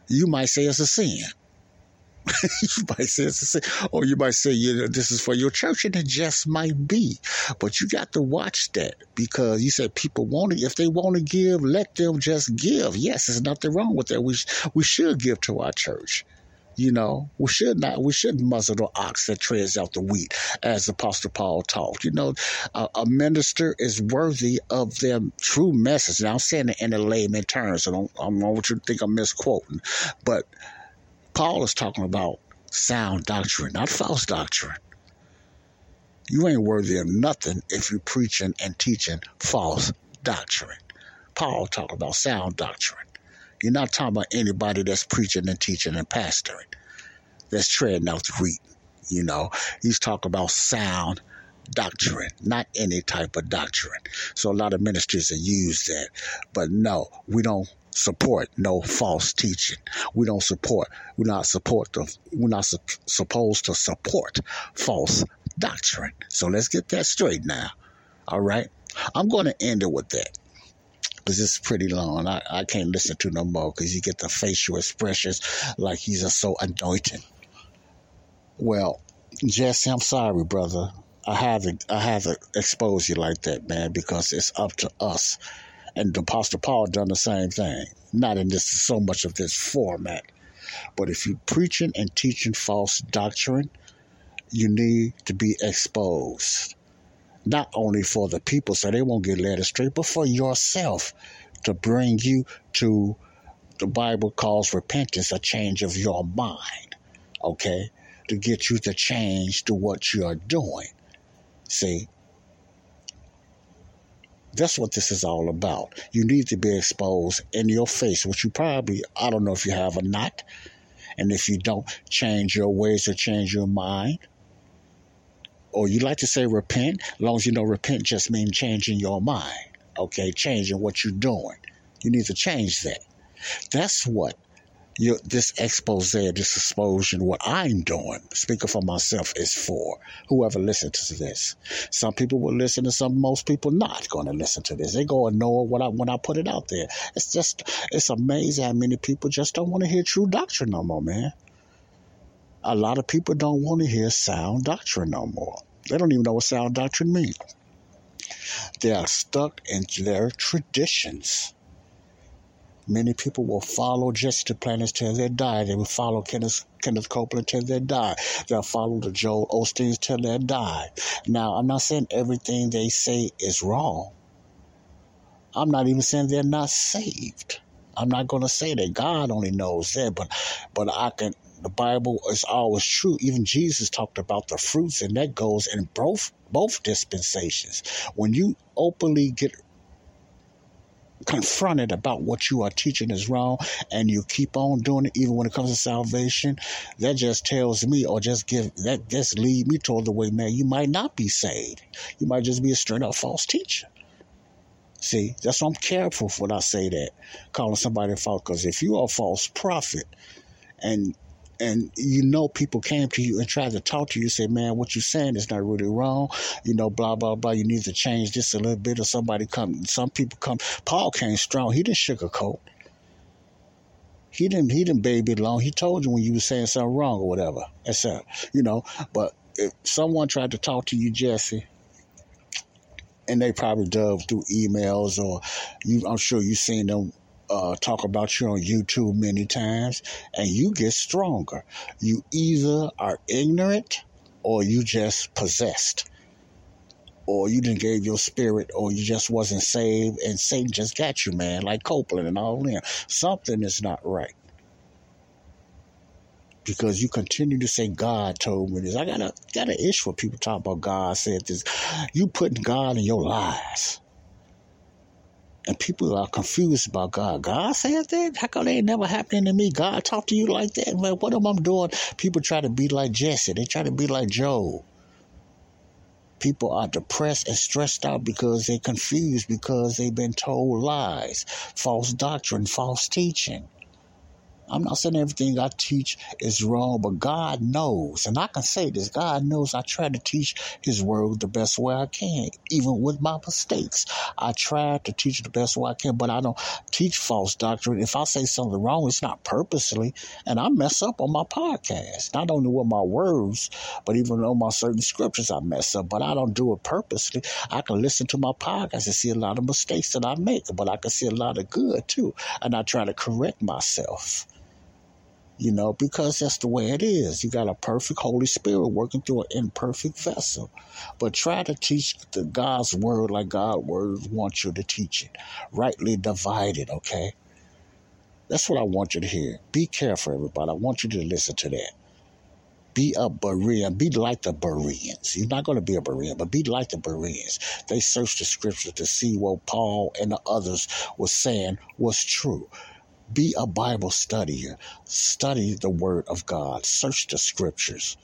You might say it's a sin. you might say. Or you might say you know, this is for your church, and it just might be. But you got to watch that because you said people want to, if they want to give, let them just give. Yes, there's nothing wrong with that. We, we should give to our church. You know, we should not, we shouldn't muzzle the ox that treads out the wheat, as Apostle Paul taught. You know, a, a minister is worthy of their true message. Now, I'm saying it in a layman terms, so don't, I don't what you think I'm misquoting, but Paul is talking about sound doctrine, not false doctrine. You ain't worthy of nothing if you're preaching and teaching false doctrine. Paul talked about sound doctrine. You're not talking about anybody that's preaching and teaching and pastoring, that's treading out the wheat. You know, he's talking about sound doctrine, not any type of doctrine. So a lot of ministries have used that. But no, we don't support no false teaching. We don't support, we're not support the, we're not su- supposed to support false doctrine. So let's get that straight now. All right. I'm going to end it with that because it's pretty long. I, I can't listen to no more because you get the facial expressions like he's so anointing. Well, Jesse, I'm sorry, brother. I had to I had to expose you like that, man, because it's up to us. And the Apostle Paul done the same thing. Not in this so much of this format. But if you're preaching and teaching false doctrine, you need to be exposed. Not only for the people so they won't get led astray, but for yourself to bring you to the Bible calls repentance, a change of your mind. Okay? To get you to change to what you're doing. See? That's what this is all about. You need to be exposed in your face, which you probably, I don't know if you have or not. And if you don't, change your ways or change your mind. Or you like to say repent, as long as you know repent just means changing your mind. Okay, changing what you're doing. You need to change that. That's what your, this expose, this exposure, what I'm doing, speaking for myself, is for. Whoever listens to this. Some people will listen to some, most people not going to listen to this. They go ignore what I, when I put it out there. It's just, it's amazing how many people just don't want to hear true doctrine no more, man. A lot of people don't want to hear sound doctrine no more. They don't even know what sound doctrine means. They are stuck in their traditions. Many people will follow Jesse Duplantis till they die. They will follow Kenneth, Kenneth Copeland till they die. They'll follow the Joel Osteens till they die. Now, I'm not saying everything they say is wrong. I'm not even saying they're not saved. I'm not going to say that God only knows that, but but I can. The Bible is always true. Even Jesus talked about the fruits, and that goes in both both dispensations. When you openly get confronted about what you are teaching is wrong and you keep on doing it even when it comes to salvation that just tells me or just give that just lead me toward the way man you might not be saved. You might just be a straight up false teacher. See that's why i'm careful when i say that. Calling somebody a false because if you are a false prophet and and you know people came to you and tried to talk to you say man what you're saying is not really wrong. You know blah blah blah. You need to change this a little bit or somebody come some people come. Paul came strong. He didn't sugarcoat. He didn't he didn't baby it long. He told you when you were saying something wrong or whatever. That's it you know. But if someone tried to talk to you jesse and they probably dove through emails or you i'm sure you've seen them uh, talk about you on YouTube many times, and you get stronger. You either are ignorant or you just possessed. Or you didn't gave your spirit, or you just wasn't saved, and Satan just got you, man, like Copeland and all them. Something is not right because you continue to say God told me this. I got a got an issue with people talking about God said this. You putting God in your lies. And people are confused about God. God said that? How come they ain't never happening to me? God talk to you like that? Man, what am I doing? People try to be like Jesse. They try to be like Job. People are depressed and stressed out because they're confused because they've been told lies, false doctrine, false teaching. I'm not saying everything I teach is wrong, but God knows. And I can say this God knows I try to teach His word the best way I can, even with my mistakes. I try to teach the best way I can, but I don't teach false doctrine. If I say something wrong, it's not purposely. And I mess up on my podcast. Not only with my words, but even on my certain scriptures, I mess up. But I don't do it purposely. I can listen to my podcast and see a lot of mistakes that I make, but I can see a lot of good too. And I try to correct myself you know, because that's the way it is. You got a perfect Holy Spirit working through an imperfect vessel. But try to teach the God's word like God's word wants you to teach it. Rightly divided, okay? That's what I want you to hear. Be careful, everybody. I want you to listen to that. Be a Berean. Be like the Bereans. You're not going to be a Berean, but be like the Bereans. They searched the scripture to see what Paul and the others were saying was true. Be a Bible studier. Study the Word of God. Search the Scriptures.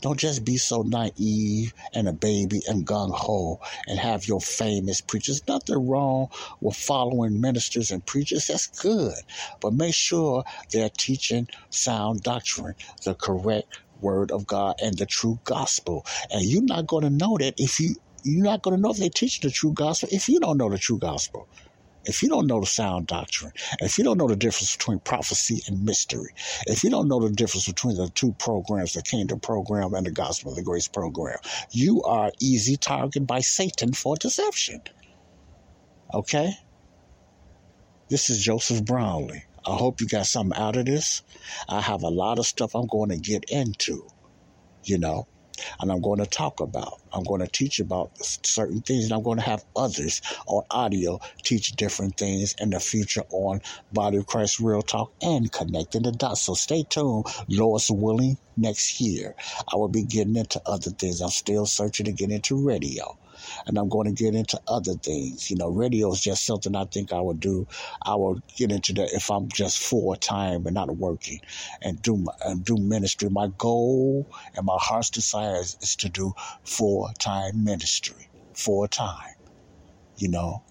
Don't just be so naive and a baby and gung ho and have your famous preachers. Nothing wrong with following ministers and preachers. That's good. But make sure they're teaching sound doctrine, the correct word of God and the true gospel. And you're not going to know that if you, you're not going to know if they teach the true gospel if you don't know the true gospel if you don't know the sound doctrine, if you don't know the difference between prophecy and mystery, if you don't know the difference between the two programs, the kingdom program and the gospel of the grace program, you are easy target by Satan for deception. Okay? This is Joseph Brownlee. I hope you got something out of this. I have a lot of stuff I'm going to get into, you know and I'm going to talk about. I'm going to teach about certain things, and I'm going to have others on audio teach different things in the future on Body of Christ Real Talk and connecting the dots. So stay tuned, Lord's willing, next year. I will be getting into other things. I'm still searching to get into radio and I'm going to get into other things. You know, radio is just something I think I would do. I will get into that if I'm just full time and not working, and do my, and do ministry. My goal and my heart's desire is, is to do full time ministry, full time. You know,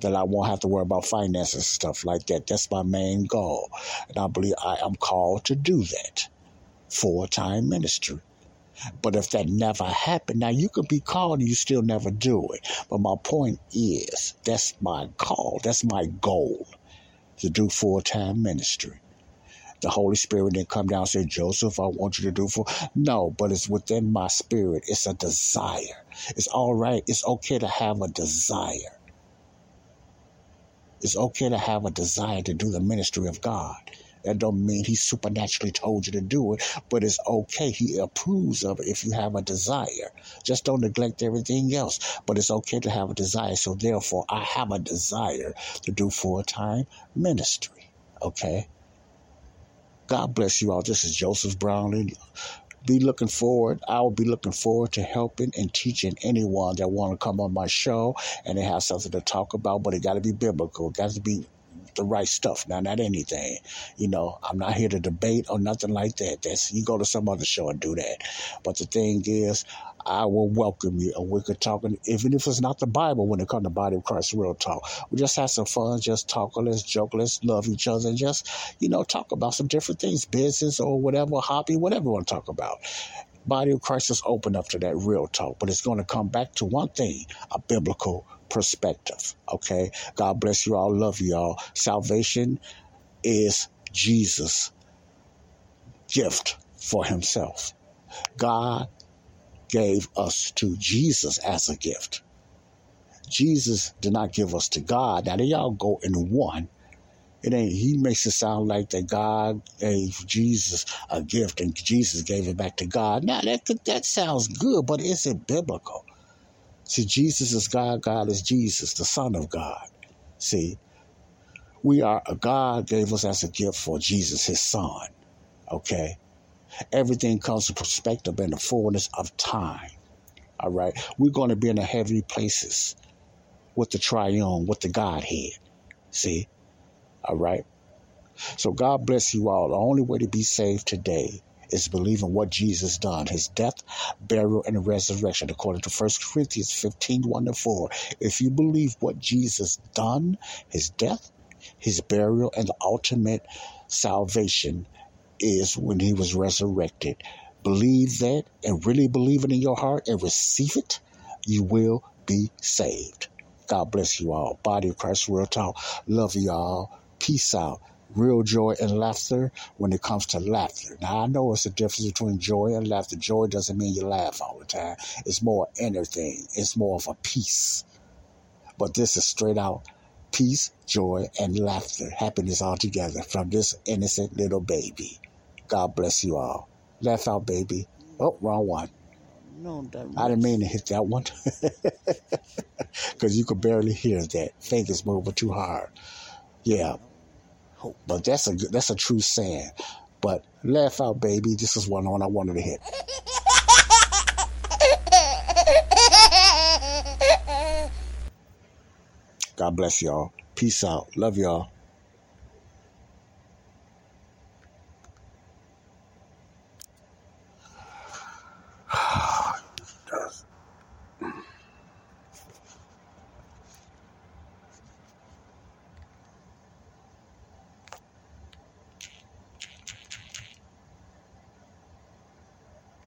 that I won't have to worry about finances and stuff like that. That's my main goal. And I believe I am called to do that. Full time ministry. But if that never happened, now you could be called and you still never do it. But my point is, that's my call. That's my goal to do full time ministry. The Holy Spirit didn't come down and say, Joseph, I want you to do for. No, but it's within my spirit. It's a desire. It's all right. It's okay to have a desire. It's okay to have a desire to do the ministry of God. That don't mean he supernaturally told you to do it, but it's okay. He approves of it if you have a desire. Just don't neglect everything else. But it's okay to have a desire. So therefore, I have a desire to do full time ministry. Okay. God bless you all. This is Joseph Brownlee. Be looking forward. I will be looking forward to helping and teaching anyone that want to come on my show and they have something to talk about, but it got to be biblical. It got to be the right stuff. Now, not anything. You know, I'm not here to debate or nothing like that. That's you go to some other show and do that. But the thing is, I will welcome you and we could talk, and even if it's not the Bible when it comes to body of Christ real talk. We just have some fun, just talk, let's joke, let's love each other, and just, you know, talk about some different things, business or whatever, hobby, whatever we want to talk about. Body of Christ is open up to that real talk, but it's going to come back to one thing a biblical perspective. Okay? God bless you all. Love you all. Salvation is Jesus' gift for himself. God gave us to Jesus as a gift. Jesus did not give us to God. Now they all go in one. It ain't he makes it sound like that God gave Jesus a gift and Jesus gave it back to God. Now that that sounds good, but is it biblical? See, Jesus is God, God is Jesus, the Son of God. See, we are God gave us as a gift for Jesus, his son. Okay? Everything comes to perspective in the fullness of time. All right. We're going to be in the heavenly places with the triune, with the Godhead. See? All right. So God bless you all. The only way to be saved today is believing what Jesus done, his death, burial, and resurrection, according to 1 Corinthians 15, 1 to 4. If you believe what Jesus done, his death, his burial, and the ultimate salvation is when he was resurrected. Believe that and really believe it in your heart and receive it, you will be saved. God bless you all. Body of Christ, real talk. Love you all. Peace out. Real joy and laughter when it comes to laughter. Now, I know it's a difference between joy and laughter. Joy doesn't mean you laugh all the time, it's more inner thing, it's more of a peace. But this is straight out peace, joy, and laughter, happiness all together from this innocent little baby. God bless you all. Laugh out, baby. Oh, wrong one. No, I didn't mean to hit that one because you could barely hear that. Fingers moving too hard. Yeah, but that's a that's a true saying. But laugh out, baby. This is one on I wanted to hit. God bless y'all. Peace out. Love y'all.